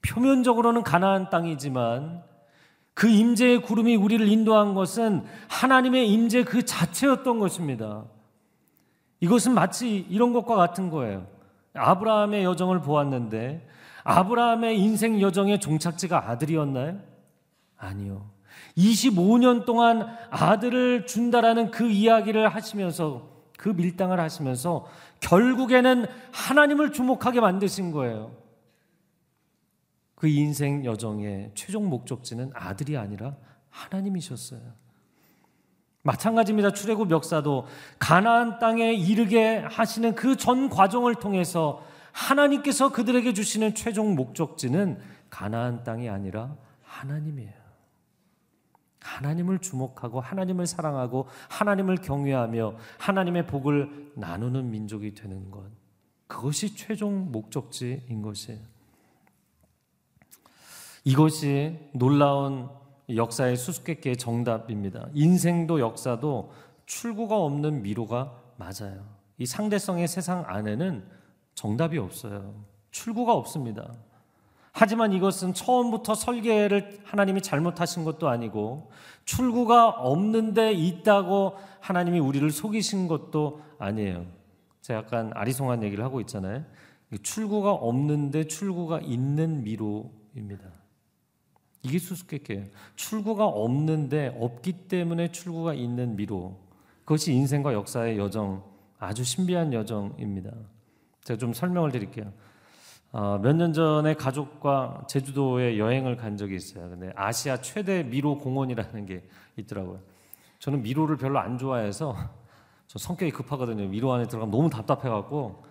S3: 표면적으로는 가나안 땅이지만 그 임재의 구름이 우리를 인도한 것은 하나님의 임재 그 자체였던 것입니다. 이것은 마치 이런 것과 같은 거예요. 아브라함의 여정을 보았는데 아브라함의 인생 여정의 종착지가 아들이었나요? 아니요. 25년 동안 아들을 준다라는 그 이야기를 하시면서 그 밀당을 하시면서 결국에는 하나님을 주목하게 만드신 거예요. 그 인생 여정의 최종 목적지는 아들이 아니라 하나님이셨어요. 마찬가지입니다. 출애굽 역사도 가나안 땅에 이르게 하시는 그 전 과정을 통해서 하나님께서 그들에게 주시는 최종 목적지는 가나안 땅이 아니라 하나님이에요. 하나님을 주목하고 하나님을 사랑하고 하나님을 경외하며 하나님의 복을 나누는 민족이 되는 것. 그것이 최종 목적지인 것이에요. 이것이 놀라운 역사의 수수께끼의 정답입니다. 인생도 역사도 출구가 없는 미로가 맞아요. 이 상대성의 세상 안에는 정답이 없어요. 출구가 없습니다. 하지만 이것은 처음부터 설계를 하나님이 잘못하신 것도 아니고 출구가 없는데 있다고 하나님이 우리를 속이신 것도 아니에요. 제가 약간 아리송한 얘기를 하고 있잖아요. 출구가 없는데 출구가 있는 미로입니다. 이게 수수께끼예요. 출구가 없는데 없기 때문에 출구가 있는 미로. 그것이 인생과 역사의 여정, 아주 신비한 여정입니다. 제가 좀 설명을 드릴게요. 어, 몇년 전에 가족과 제주도에 여행을 간 적이 있어요. 근데 아시아 최대 미로 공원이라는 게 있더라고요. 저는 미로를 별로 안 좋아해서 저 성격이 급하거든요. 미로 안에 들어가면 너무 답답해갖고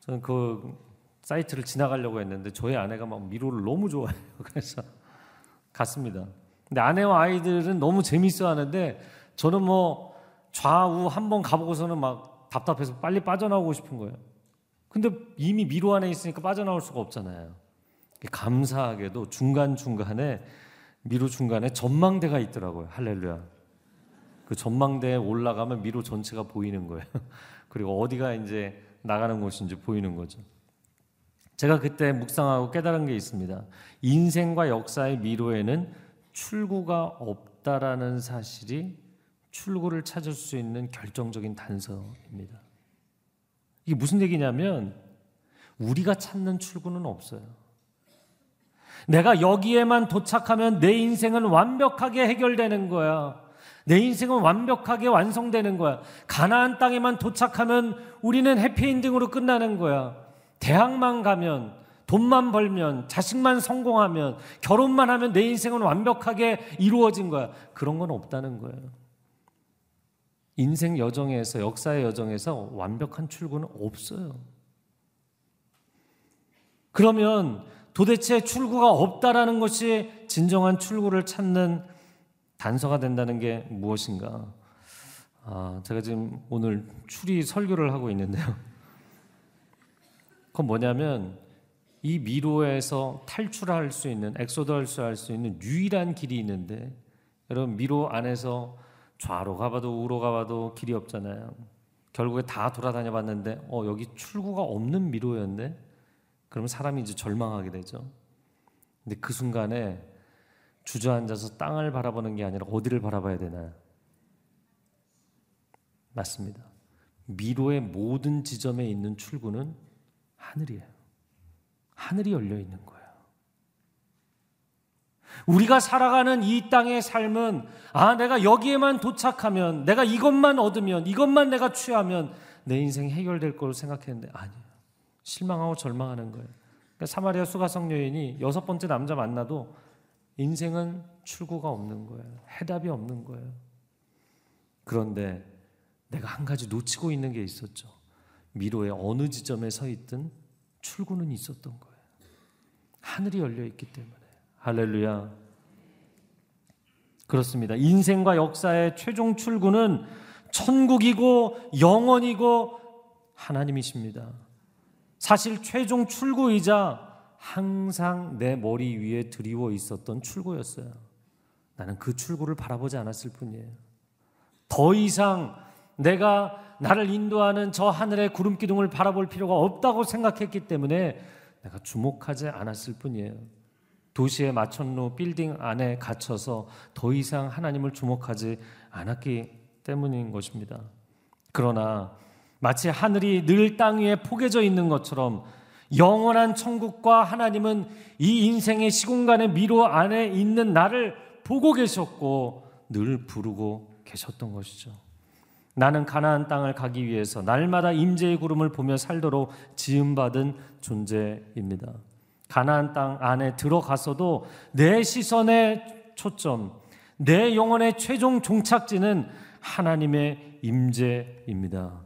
S3: 저는 그 사이트를 지나가려고 했는데 저희 아내가 막 미로를 너무 좋아해요. 그래서 갔습니다. 근데 아내와 아이들은 너무 재밌어 하는데 저는 뭐 좌우 한 번 가보고서는 막 답답해서 빨리 빠져나오고 싶은 거예요. 근데 이미 미로 안에 있으니까 빠져나올 수가 없잖아요. 감사하게도 중간중간에 미로 중간에 전망대가 있더라고요. 할렐루야. 그 전망대에 올라가면 미로 전체가 보이는 거예요. 그리고 어디가 이제 나가는 곳인지 보이는 거죠. 제가 그때 묵상하고 깨달은 게 있습니다. 인생과 역사의 미로에는 출구가 없다라는 사실이 출구를 찾을 수 있는 결정적인 단서입니다. 이게 무슨 얘기냐면 우리가 찾는 출구는 없어요. 내가 여기에만 도착하면 내 인생은 완벽하게 해결되는 거야. 내 인생은 완벽하게 완성되는 거야. 가나안 땅에만 도착하면 우리는 해피엔딩으로 끝나는 거야. 대학만 가면, 돈만 벌면, 자식만 성공하면, 결혼만 하면 내 인생은 완벽하게 이루어진 거야. 그런 건 없다는 거예요. 인생 여정에서, 역사의 여정에서 완벽한 출구는 없어요. 그러면 도대체 출구가 없다라는 것이 진정한 출구를 찾는 단서가 된다는 게 무엇인가? 아, 제가 지금 오늘 추리 설교를 하고 있는데요. 그건 뭐냐면 이 미로에서 탈출할 수 있는 엑소더스 할수 있는 유일한 길이 있는데 여러분 미로 안에서 좌로 가봐도 우로 가봐도 길이 없잖아요. 결국에 다 돌아다녀 봤는데 어 여기 출구가 없는 미로였네. 그러면 사람이 이제 절망하게 되죠. 근데 그 순간에 주저앉아서 땅을 바라보는 게 아니라 어디를 바라봐야 되나요? 맞습니다. 미로의 모든 지점에 있는 출구는 하늘이에요. 하늘이 열려 있는 거예요. 우리가 살아가는 이 땅의 삶은 아, 내가 여기에만 도착하면, 내가 이것만 얻으면, 이것만 내가 취하면 내 인생이 해결될 거로 생각했는데 아니에요. 실망하고 절망하는 거예요. 그러니까 사마리아 수가성 여인이 여섯 번째 남자 만나도 인생은 출구가 없는 거예요. 해답이 없는 거예요. 그런데 내가 한 가지 놓치고 있는 게 있었죠. 미로의 어느 지점에 서 있든 출구는 있었던 거예요. 하늘이 열려 있기 때문에. 할렐루야. 그렇습니다. 인생과 역사의 최종 출구는 천국이고 영원이고 하나님이십니다. 사실 최종 출구이자 항상 내 머리 위에 드리워 있었던 출구였어요. 나는 그 출구를 바라보지 않았을 뿐이에요. 더 이상 내가 나를 인도하는 저 하늘의 구름 기둥을 바라볼 필요가 없다고 생각했기 때문에 내가 주목하지 않았을 뿐이에요. 도시의 마천루 빌딩 안에 갇혀서 더 이상 하나님을 주목하지 않았기 때문인 것입니다. 그러나 마치 하늘이 늘 땅 위에 포개져 있는 것처럼 영원한 천국과 하나님은 이 인생의 시공간의 미로 안에 있는 나를 보고 계셨고 늘 부르고 계셨던 것이죠. 나는 가나안 땅을 가기 위해서 날마다 임재의 구름을 보며 살도록 지음받은 존재입니다. 가나안 땅 안에 들어가서도 내 시선의 초점, 내 영혼의 최종 종착지는 하나님의 임재입니다.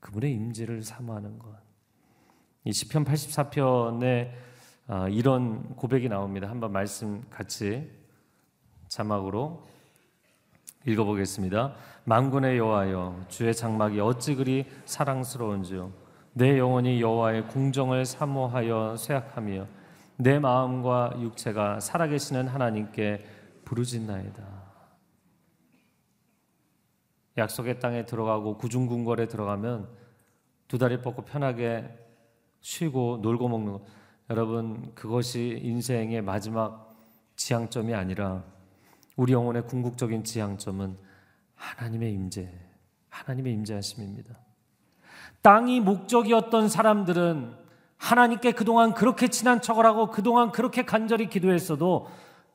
S3: 그분의 임재를 사모하는 것. 이 시편 84편에 아, 이런 고백이 나옵니다. 한번 말씀 같이 자막으로 읽어보겠습니다. 만군의 여호와여 주의 장막이 어찌 그리 사랑스러운지요 내 영혼이 여호와의 궁정을 사모하여 쇠약하며 내 마음과 육체가 살아계시는 하나님께 부르짖나이다. 약속의 땅에 들어가고 구중궁궐에 들어가면 두 다리 뻗고 편하게 쉬고 놀고 먹는 것. 여러분 그것이 인생의 마지막 지향점이 아니라 우리 영혼의 궁극적인 지향점은 하나님의 임재, 하나님의 임재하심입니다. 땅이 목적이었던 사람들은 하나님께 그동안 그렇게 친한 척을 하고 그동안 그렇게 간절히 기도했어도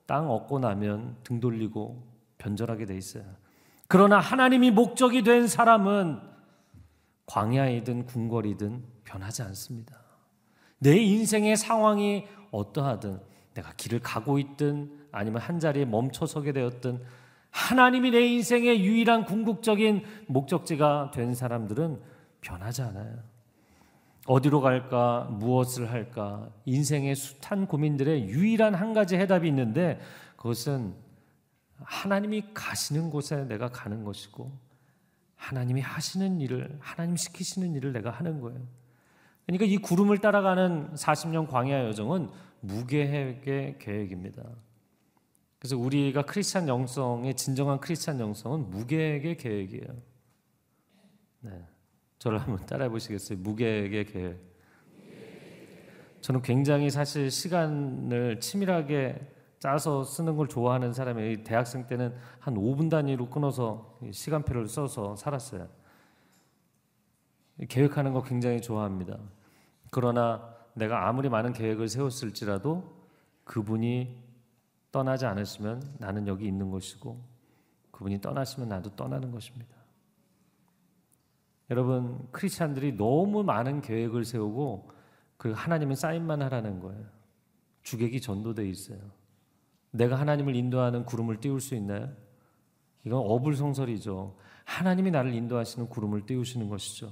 S3: 땅 얻고 나면 등 돌리고 변절하게 돼 있어요. 그러나 하나님이 목적이 된 사람은 광야이든 궁궐이든 변하지 않습니다. 내 인생의 상황이 어떠하든 내가 길을 가고 있든 아니면 한 자리에 멈춰 서게 되었든 하나님이 내 인생의 유일한 궁극적인 목적지가 된 사람들은 변하지 않아요. 어디로 갈까, 무엇을 할까, 인생의 숱한 고민들의 유일한 한 가지 해답이 있는데 그것은 하나님이 가시는 곳에 내가 가는 것이고 하나님이 하시는 일을, 하나님 시키시는 일을 내가 하는 거예요. 그러니까 이 구름을 따라가는 40년 광야 여정은 무계획의 계획입니다. 그래서 우리가 크리스찬 영성의 진정한 크리스찬 영성은 무계획의 계획이에요. 네. 저를 한번 따라해 보시겠어요? 무계획의 계획. 저는 굉장히 사실 시간을 치밀하게 짜서 쓰는 걸 좋아하는 사람이 대학생 때는 한 5분 단위로 끊어서 시간표를 써서 살았어요. 계획하는 거 굉장히 좋아합니다. 그러나 내가 아무리 많은 계획을 세웠을지라도 그분이 떠나지 않으시면 나는 여기 있는 것이고 그분이 떠나시면 나도 떠나는 것입니다. 여러분 크리스찬들이 너무 많은 계획을 세우고 그 하나님은 사인만 하라는 거예요. 주객이 전도돼 있어요. 내가 하나님을 인도하는 구름을 띄울 수 있나요? 이건 어불성설이죠. 하나님이 나를 인도하시는 구름을 띄우시는 것이죠.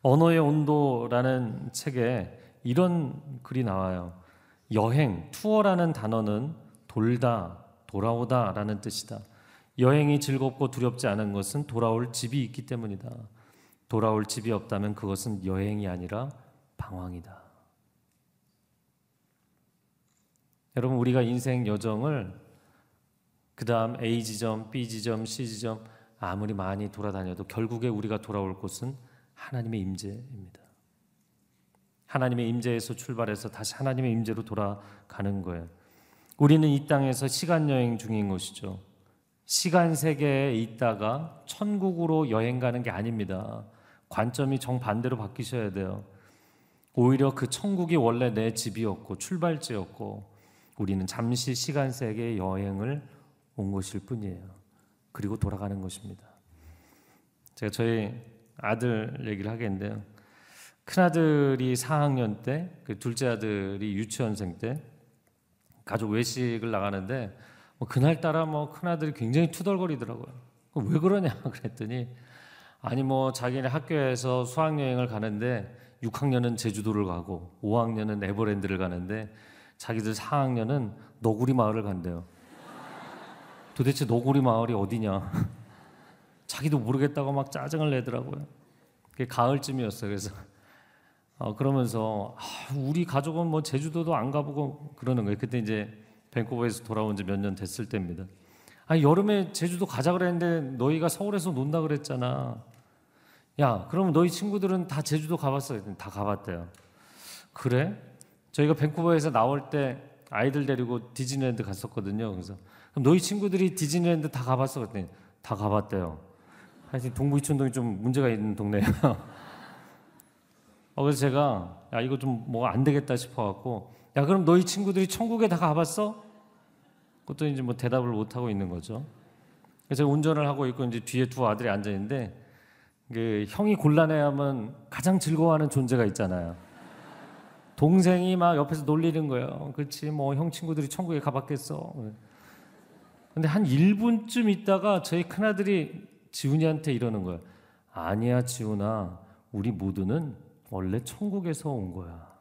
S3: 언어의 온도라는 책에 이런 글이 나와요. 여행, 투어라는 단어는 돌다, 돌아오다 라는 뜻이다. 여행이 즐겁고 두렵지 않은 것은 돌아올 집이 있기 때문이다. 돌아올 집이 없다면 그것은 여행이 아니라 방황이다. 여러분 우리가 인생 여정을 그 다음 A 지점, B 지점, C 지점 아무리 많이 돌아다녀도 결국에 우리가 돌아올 곳은 하나님의 임재입니다. 하나님의 임재에서 출발해서 다시 하나님의 임재로 돌아가는 거예요. 우리는 이 땅에서 시간 여행 중인 것이죠. 시간 세계에 있다가 천국으로 여행 가는 게 아닙니다. 관점이 정반대로 바뀌셔야 돼요. 오히려 그 천국이 원래 내 집이었고 출발지였고 우리는 잠시 시간 세계의 여행을 온 것일 뿐이에요. 그리고 돌아가는 것입니다. 제가 저희 아들 얘기를 하겠는데요. 큰 아들이 4학년 때, 그 둘째 아들이 유치원생 때 가족 외식을 나가는데 뭐 그날 따라 뭐 큰 아들이 굉장히 투덜거리더라고요. 왜 그러냐 그랬더니 아니 뭐 자기네 학교에서 수학 여행을 가는데 6학년은 제주도를 가고 5학년은 에버랜드를 가는데 자기들 4학년은 너구리 마을을 간대요. 도대체 너구리 마을이 어디냐? 자기도 모르겠다고 막 짜증을 내더라고요. 그게 가을쯤이었어요. 그래서 어, 그러면서 아, 우리 가족은 뭐 제주도도 안 가보고 그러는 거예요. 그때 이제 밴쿠버에서 돌아온 지 몇 년 됐을 때입니다. 아 여름에 제주도 가자 그랬는데 너희가 서울에서 논다 그랬잖아. 야, 그러면 너희 친구들은 다 제주도 가봤어요? 다 가봤대요. 그래? 저희가 밴쿠버에서 나올 때 아이들 데리고 디즈니랜드 갔었거든요. 그래서 그럼 너희 친구들이 디즈니랜드 다 가봤어? 그랬더니 다 가봤대요. 사실 동부이촌동이 좀 문제가 있는 동네예요. 어, 그래서 제가 야 이거 좀 뭐 안 되겠다 싶어갖고 야 그럼 너희 친구들이 천국에 다 가봤어? 그것도 이제 뭐 대답을 못 하고 있는 거죠. 그래서 운전을 하고 있고 이제 뒤에 두 아들이 앉아 있는데 그 형이 곤란해하면 가장 즐거워하는 존재가 있잖아요. 동생이 막 옆에서 놀리는 거예요. 그렇지 뭐 형 친구들이 천국에 가봤겠어. 근데 한 1분쯤 있다가 저희 큰아들이 지훈이한테 이러는 거예요. 아니야 지훈아 우리 모두는 원래 천국에서 온 거야.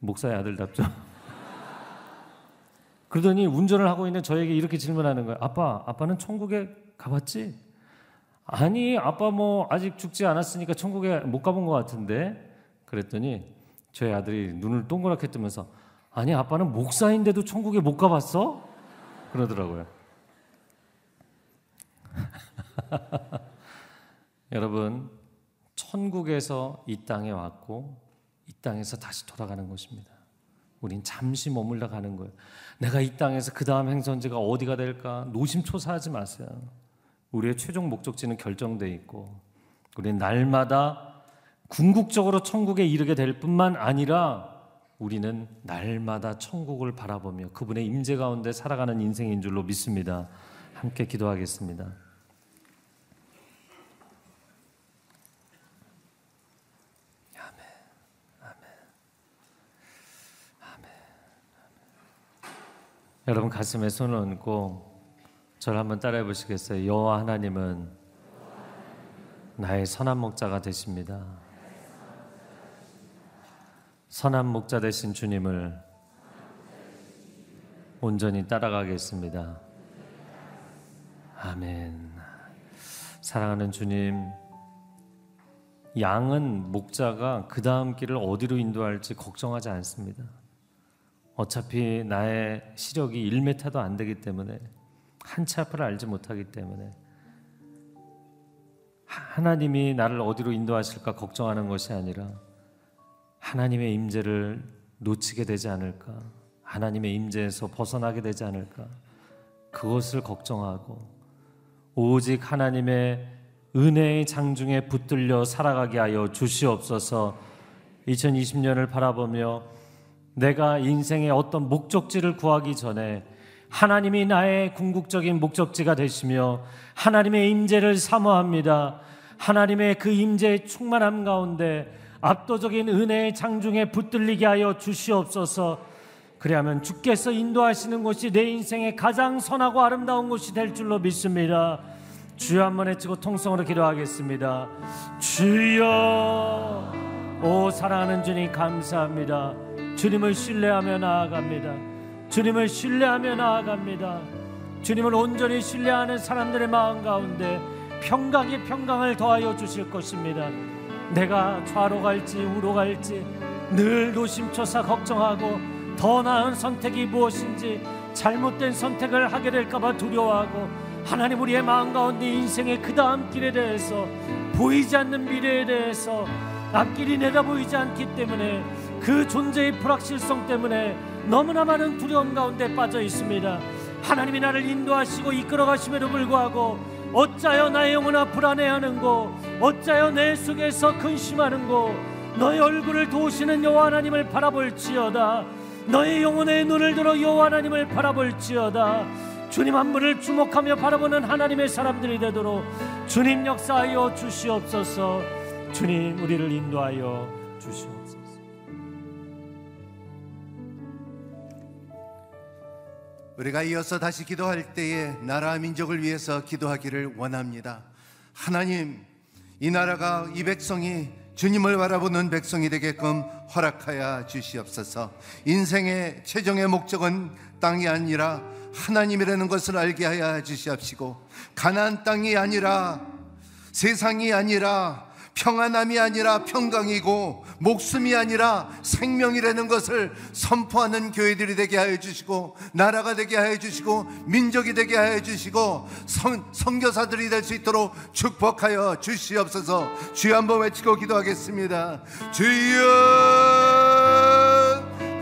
S3: 목사의 아들답죠. 그러더니 운전을 하고 있는 저에게 이렇게 질문하는 거예요. 아빠, 아빠는 천국에 가봤지? 아니, 아빠 뭐 아직 죽지 않았으니까 천국에 못 가본 것 같은데. 그랬더니 저희 아들이 눈을 동그랗게 뜨면서 아니, 아빠는 목사인데도 천국에 못 가봤어? 그러더라고요. 여러분, 천국에서 이 땅에 왔고 이 땅에서 다시 돌아가는 것입니다. 우린 잠시 머물러 가는 거예요. 내가 이 땅에서 그 다음 행선지가 어디가 될까 노심초사하지 마세요. 우리의 최종 목적지는 결정돼 있고 우리는 날마다 궁극적으로 천국에 이르게 될 뿐만 아니라 우리는 날마다 천국을 바라보며 그분의 임재 가운데 살아가는 인생인 줄로 믿습니다. 함께 기도하겠습니다. 여러분 가슴에 손을 얹고 저를 한번 따라해 보시겠어요? 여호와 하나님은 나의 선한 목자가 되십니다. 선한 목자 되신 주님을 온전히 따라가겠습니다. 아멘. 사랑하는 주님, 양은 목자가 그 다음 길을 어디로 인도할지 걱정하지 않습니다. 어차피 나의 시력이 1m도 안 되기 때문에 한치 앞을 알지 못하기 때문에 하나님이 나를 어디로 인도하실까 걱정하는 것이 아니라 하나님의 임재를 놓치게 되지 않을까 하나님의 임재에서 벗어나게 되지 않을까 그것을 걱정하고 오직 하나님의 은혜의 장중에 붙들려 살아가게 하여 주시옵소서. 2020년을 바라보며 내가 인생의 어떤 목적지를 구하기 전에 하나님이 나의 궁극적인 목적지가 되시며 하나님의 임재를 사모합니다. 하나님의 그 임재의 충만함 가운데 압도적인 은혜의 장중에 붙들리게 하여 주시옵소서. 그리하면 주께서 인도하시는 곳이 내 인생의 가장 선하고 아름다운 곳이 될 줄로 믿습니다. 주여 한번 외치고 통성으로 기도하겠습니다. 주여, 오 사랑하는 주님 감사합니다. 주님을 신뢰하며 나아갑니다. 주님을 신뢰하며 나아갑니다. 주님을 온전히 신뢰하는 사람들의 마음 가운데 평강의 평강을 더하여 주실 것입니다. 내가 좌로 갈지 우로 갈지 늘 노심초사 걱정하고 더 나은 선택이 무엇인지 잘못된 선택을 하게 될까봐 두려워하고 하나님 우리의 마음 가운데 인생의 그 다음 길에 대해서 보이지 않는 미래에 대해서 앞길이 내다보이지 않기 때문에 그 존재의 불확실성 때문에 너무나 많은 두려움 가운데 빠져 있습니다. 하나님이 나를 인도하시고 이끌어 가심에도 불구하고 어짜여 나의 영혼아 불안해하는고 어짜여 내 속에서 근심하는고 너의 얼굴을 도우시는 여호와 하나님을 바라볼지어다. 너의 영혼의 눈을 들어 여호와 하나님을 바라볼지어다. 주님 한 분을 주목하며 바라보는 하나님의 사람들이 되도록 주님 역사하여 주시옵소서. 주님 우리를 인도하여 주시옵소서
S2: 우리가 이어서 다시 기도할 때에 나라 민족을 위해서 기도하기를 원합니다. 하나님, 이 나라가 이 백성이 주님을 바라보는 백성이 되게끔 허락하여 주시옵소서. 인생의 최종의 목적은 땅이 아니라 하나님이라는 것을 알게 하여 주시옵시고 가나안 땅이 아니라 세상이 아니라 평안함이 아니라 평강이고 목숨이 아니라 생명이라는 것을 선포하는 교회들이 되게 하여 주시고 나라가 되게 하여 주시고 민족이 되게 하여 주시고 성, 선교사들이 될 수 있도록 축복하여 주시옵소서. 주여 한번 외치고 기도하겠습니다. 주여!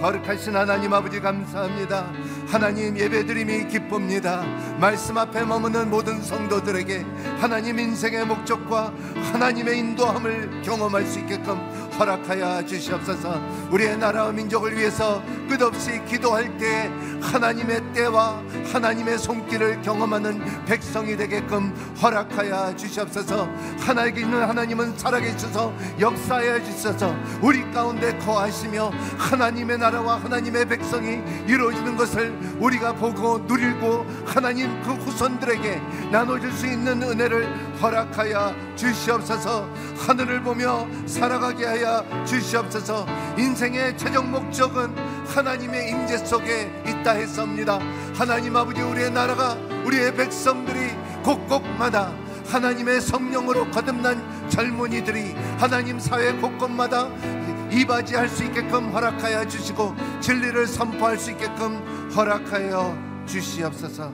S2: 거룩하신 하나님 아버지 감사합니다. 하나님 예배드림이 기쁩니다. 말씀 앞에 머무는 모든 성도들에게 하나님 인생의 목적과 하나님의 인도함을 경험할 수 있게끔 허락하여 주시옵소서. 우리의 나라와 민족을 위해서 끝없이 기도할 때 하나님의 때와 하나님의 손길을 경험하는 백성이 되게끔 허락하여 주시옵소서. 하나님께 있는 하나님은 살아계셔서 역사하여 주셔서 우리 가운데 거하시며 하나님의 나라와 하나님의 백성이 이루어지는 것을 우리가 보고 누리고 하나님 그 후손들에게 나눠줄 수 있는 은혜를 허락하여 주시옵소서. 하늘을 보며 살아가게 하여 주시옵소서. 인생의 최종 목적은 하나님의 임재 속에 있다 했습니다. 하나님 아버지 우리의 나라가 우리의 백성들이 곳곳마다 하나님의 성령으로 거듭난 젊은이들이 하나님 사회 곳곳마다 이바지할 수 있게끔 허락하여 주시고 진리를 선포할 수 있게끔 허락하여 주시옵소서.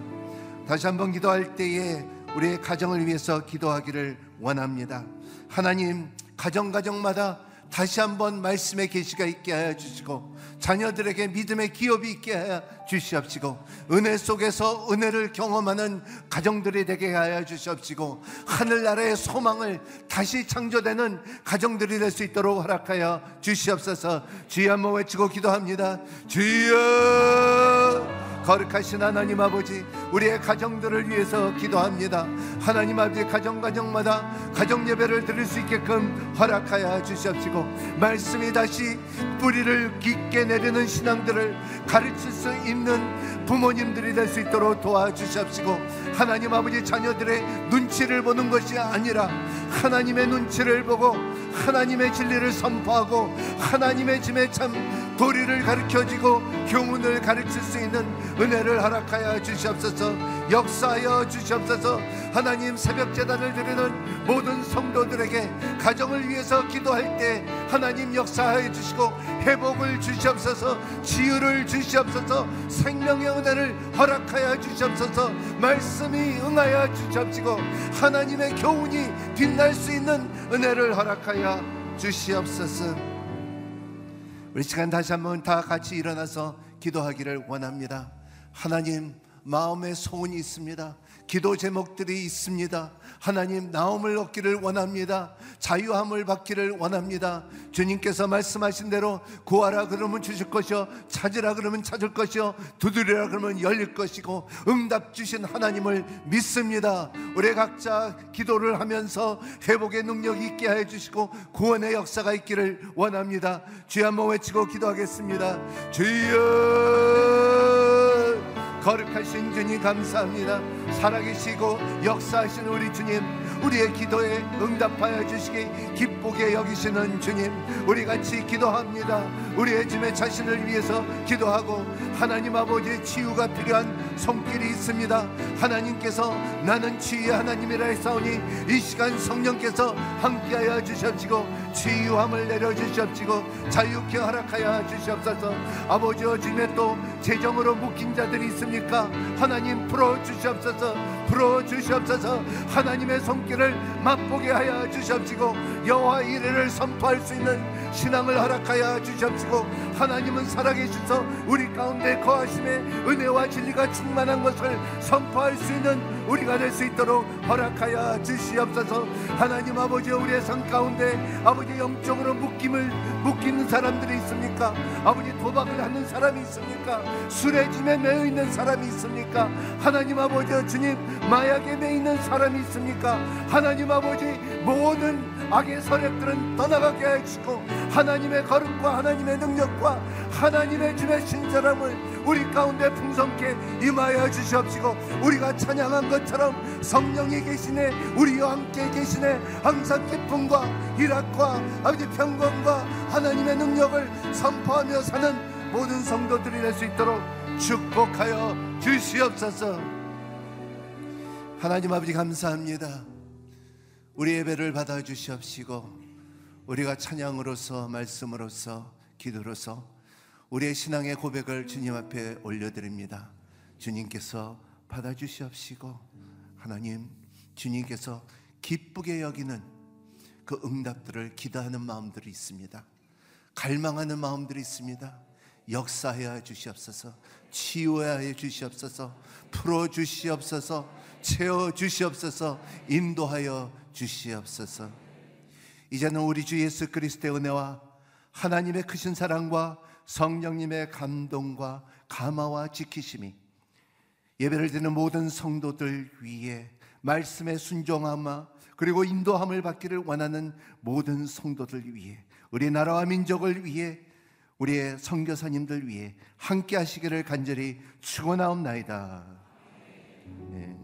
S2: 다시 한번 기도할 때에 우리의 가정을 위해서 기도하기를 원합니다. 하나님 가정 가정마다 다시 한번 말씀의 계시가 있게 하여 주시고 자녀들에게 믿음의 기업이 있게 하여 주시옵시고 은혜 속에서 은혜를 경험하는 가정들이 되게 하여 주시옵시고 하늘나라의 소망을 다시 창조되는 가정들이 될 수 있도록 허락하여 주시옵소서. 주여 한번 외치고 기도합니다. 주여 거룩하신 하나님 아버지 우리의 가정들을 위해서 기도합니다. 하나님 아버지 가정 가정마다 가정 예배를 드릴 수 있게끔 허락하여 주시옵시고 말씀이 다시 뿌리를 깊게 내리는 신앙들을 가르칠 수 있는 부모님들이 될 수 있도록 도와주시옵시고 하나님 아버지 자녀들의 눈치를 보는 것이 아니라 하나님의 눈치를 보고 하나님의 진리를 선포하고 하나님의 짐에 참 도리를 가르쳐주고 교훈을 가르칠 수 있는 은혜를 허락하여 주시옵소서 역사하여 주시옵소서. 하나님 새벽 제단을 드리는 모든 성도들에게 가정을 위해서 기도할 때 하나님 역사하여 주시고 회복을 주시옵소서 치유를 주시옵소서 생명의 은혜를 허락하여 주시옵소서 말씀이 응하여 주시옵시고 하나님의 교훈이 빛날 수 있는 은혜를 허락하여 주시옵소서. 우리 시간 다시 한번 다 같이 일어나서 기도하기를 원합니다. 하나님 마음에 소원이 있습니다 기도 제목들이 있습니다. 하나님 나옴을 얻기를 원합니다. 자유함을 받기를 원합니다. 주님께서 말씀하신 대로 구하라 그러면 주실 것이요 찾으라 그러면 찾을 것이요 두드리라 그러면 열릴 것이고 응답 주신 하나님을 믿습니다. 우리 각자 기도를 하면서 회복의 능력이 있게 해 주시고 구원의 역사가 있기를 원합니다. 주여 한번 외치고 기도하겠습니다. 주여 거룩하신 주님 감사합니다. 살아계시고 역사하신 우리 주님, 우리의 기도에 응답하여 주시기 기쁘게 여기시는 주님, 우리 같이 기도합니다. 우리의 짐의 자신을 위해서 기도하고 하나님 아버지 치유가 필요한 손길이 있습니다. 하나님께서 나는 치유의 하나님이라 했사오니 이 시간 성령께서 함께하여 주시옵시고 치유함을 내려주시옵시고 자유케 허락하여 주시옵소서. 아버지와 주님의 또 재정으로 묶인 자들이. 있습니까? 하나님 풀어 주시옵소서 풀어 주시옵소서. 하나님의 손길을 맛보게 하여 주시옵시고 여호와 이래를 선포할 수 있는 신앙을 허락하여 주시옵시고 하나님은 살아계셔서 우리 가운데 거하심에 은혜와 진리가 충만한 것을 선포할 수 있는 우리가 될 수 있도록 허락하여 주시옵소서. 하나님 아버지 우리의 성 가운데 아버지 영적으로 묶임을 묶이는 사람들이 있습니까? 아버지 도박을 하는 사람이 있습니까? 술에 짐에 매여 있는 사람이 있습니까? 하나님 아버지 주님 마약에 매여 있는 사람이 있습니까? 하나님 아버지 모든 악의 세력들은 떠나가게 해주시고 하나님의 거룩과 하나님의 능력과 하나님의 주의 신자람을 우리 가운데 풍성케 임하여 주시옵시고 우리가 찬양한 것처럼 성령이 계시네 우리와 함께 계시네 항상 기쁨과 희락과 아버지 평강과 하나님의 능력을 선포하며 사는 모든 성도들이 될 수 있도록 축복하여 주시옵소서. 하나님 아버지 감사합니다. 우리 예배를 받아 주시옵시고 우리가 찬양으로서 말씀으로서 기도로서 우리의 신앙의 고백을 주님 앞에 올려드립니다. 주님께서 받아주시옵시고 하나님 주님께서 기쁘게 여기는 그 응답들을 기도하는 마음들이 있습니다. 갈망하는 마음들이 있습니다. 역사하여 주시옵소서 치유하여 주시옵소서 풀어 주시옵소서 채워 주시옵소서 인도하여 주시옵소서 이제는 우리 주 예수 그리스도의 은혜와 하나님의 크신 사랑과 성령님의 감동과 감화와 지키심이 예배를 드리는 모든 성도들 위해 말씀의 순종함과 그리고 인도함을 받기를 원하는 모든 성도들 위해 우리 나라와 민족을 위해 우리의 선교사님들 위해 함께 하시기를 간절히 축원하옵나이다. 네.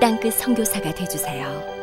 S4: 땅끝 성교사가 되주세요